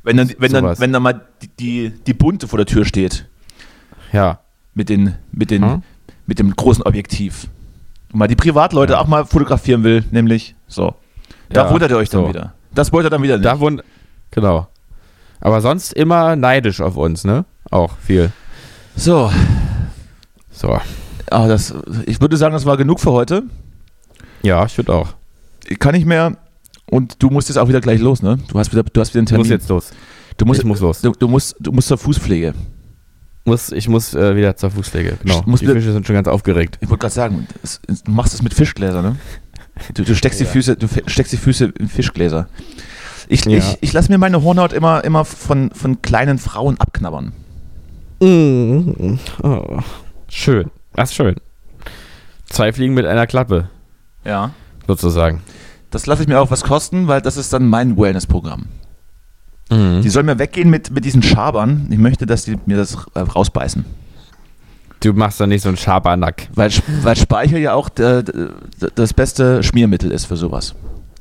Wenn dann, wenn dann, wenn dann mal die, die, die Bunte vor der Tür steht Ja. mit, den, mit, den, Hm? mit dem großen Objektiv mal die Privatleute Ja. auch mal fotografieren will, nämlich so. Da Ja, wundert ihr euch dann so. wieder. Das wollt ihr dann wieder nicht. Da wund genau. Aber sonst immer neidisch auf uns, ne? Auch viel. so, So. aber das, ich würde sagen, das war genug für heute. Ja, ich würde auch. Ich kann nicht mehr. Und du musst jetzt auch wieder gleich los, ne? Du hast wieder, du hast wieder einen Termin. muss jetzt los. du musst, ich muss los. Du, du, musst, du musst zur Fußpflege. Muss, ich muss äh, wieder zur Fußpflege. Genau. Muss die Fische sind schon ganz aufgeregt. Ich wollte gerade sagen, es, du machst das mit Fischgläser, ne? Du, du steckst die Ja. Füße, du steckst die Füße in Fischgläser. Ich, Ja. ich, ich lasse mir meine Hornhaut immer, immer von, von kleinen Frauen abknabbern. Oh. Schön. Das ist schön. Zwei Fliegen mit einer Klappe, Ja. sozusagen. Das lasse ich mir auch was kosten, weil das ist dann mein Wellness-Programm. Mhm. Die sollen mir weggehen mit, mit diesen Schabern. Ich möchte, dass die mir das äh, rausbeißen. Du machst doch nicht so einen Schabernack. Weil, weil Speicher ja auch d- das beste Schmiermittel ist für sowas.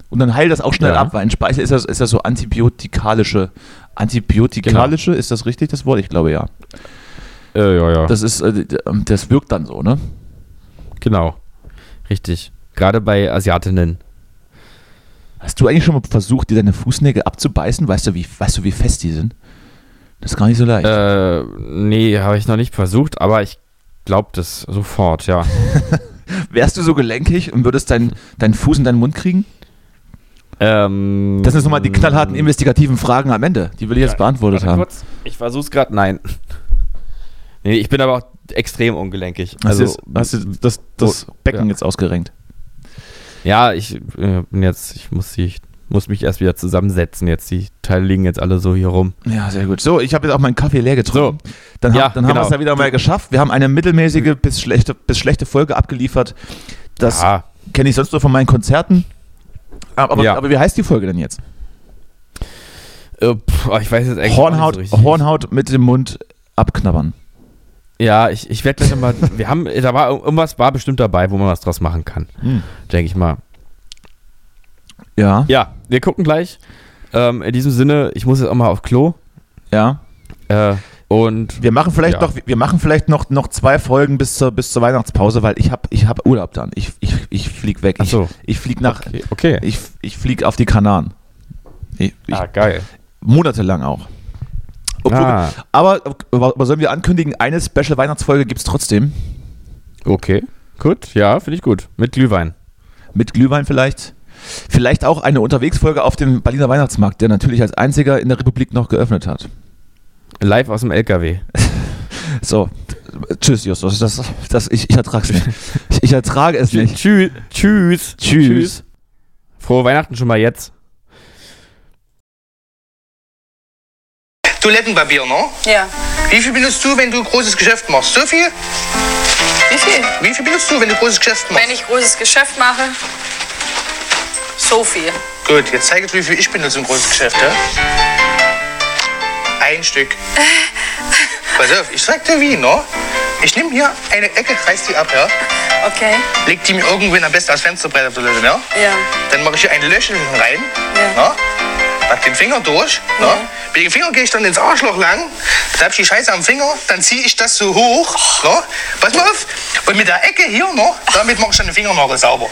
Und dann heilt das auch schnell Ja. ab, weil ein Speicher ist das, ist das so antibiotikalische. Antibiotikalische, ist das richtig, das Wort? Ich glaube ja. Äh, ja, ja. Das ist, äh, ähm, das wirkt dann so, ne? genau. Richtig. Gerade bei Asiatinnen. Hast du eigentlich schon mal versucht, dir deine Fußnägel abzubeißen? Weißt du, wie, weißt du, wie fest die sind? Das ist gar nicht so leicht. Äh, nee, habe ich noch nicht versucht, aber ich glaube das sofort, ja. Wärst du so gelenkig und würdest deinen deinen Fuß in deinen Mund kriegen? ähm, Das sind nochmal die knallharten investigativen Fragen am Ende. Die will ich jetzt beantwortet Warte haben. Kurz. Ich versuch's gerade. Nein. Nee, ich bin aber auch extrem ungelenkig. Hast Also, du jetzt- hast du das, das Oh, Becken ja. jetzt ausgerenkt? Ja, ich äh, bin jetzt, ich muss, die, ich muss mich erst wieder zusammensetzen. Jetzt die Teile liegen jetzt alle so hier rum. Ja, sehr gut. So, ich habe jetzt auch meinen Kaffee leer getrunken. So. Dann, Ja, hab, dann haben wir genau. es ja wieder mal geschafft. Wir haben eine mittelmäßige bis schlechte, bis schlechte Folge abgeliefert. Das ja, kenne ich sonst nur von meinen Konzerten. Aber, aber, Ja. aber wie heißt die Folge denn jetzt? äh, pff, ich weiß jetzt eigentlich Hornhaut, so. Hornhaut mit dem Mund abknabbern. Ja, ich, ich werde gleich nochmal. wir haben, da war irgendwas war bestimmt dabei, wo man was draus machen kann. Denke ich mal. Ja, Ja, wir gucken gleich. Ähm, in diesem Sinne, ich muss jetzt auch mal auf Klo. ja. Äh, und Wir machen vielleicht Ja. noch, wir machen vielleicht noch, noch zwei Folgen bis zur, bis zur Weihnachtspause, weil ich habe ich hab Urlaub dann. Ich, ich, ich flieg weg. Ach so. Ich, ich flieg nach, okay. okay. ich, ich flieg auf die Kanaren. Ich, ich, ah, geil. monatelang auch. Ah, Aber, aber sollen wir ankündigen, eine Special Weihnachtsfolge gibt es trotzdem. okay. Gut, ja, finde ich gut. Mit Glühwein. Mit Glühwein vielleicht. Vielleicht auch eine Unterwegsfolge auf dem Berliner Weihnachtsmarkt, der natürlich als einziger in der Republik noch geöffnet hat. Live aus dem LKW. So, tschüss Justus, das, das, ich, ich ertrage es nicht. Ich, ich ertrage es nicht. Tschüss. Tschüss. Tschüss. Frohe Weihnachten schon mal jetzt. Toilettenpapier, ne? Ja. Wie viel benutzt du, wenn du ein großes Geschäft machst? So viel? Wie viel? Wie viel benutzt du, wenn du ein großes Geschäft machst? Wenn ich großes Geschäft mache, so viel. Gut, jetzt zeige ich, wie viel ich benutze im großes Geschäft, ja? Ein Stück. Pass auf, ich sag dir wie, ne? Ich nehme hier eine Ecke, reiß die ab, ja? Okay. Leg die mir irgendwo am besten als Fensterbrett auf die Toilette, ja? Ja. Dann mache ich hier ein Löchelchen rein, Ja. ne? Pack den Finger durch, ne? Ja. Mit dem Finger gehe ich dann ins Arschloch lang, dann hab ich die Scheiße am Finger, dann ziehe ich das so hoch, ne? Pass mal auf. Und mit der Ecke hier, ne? Damit mache ich dann den Fingernagel sauber.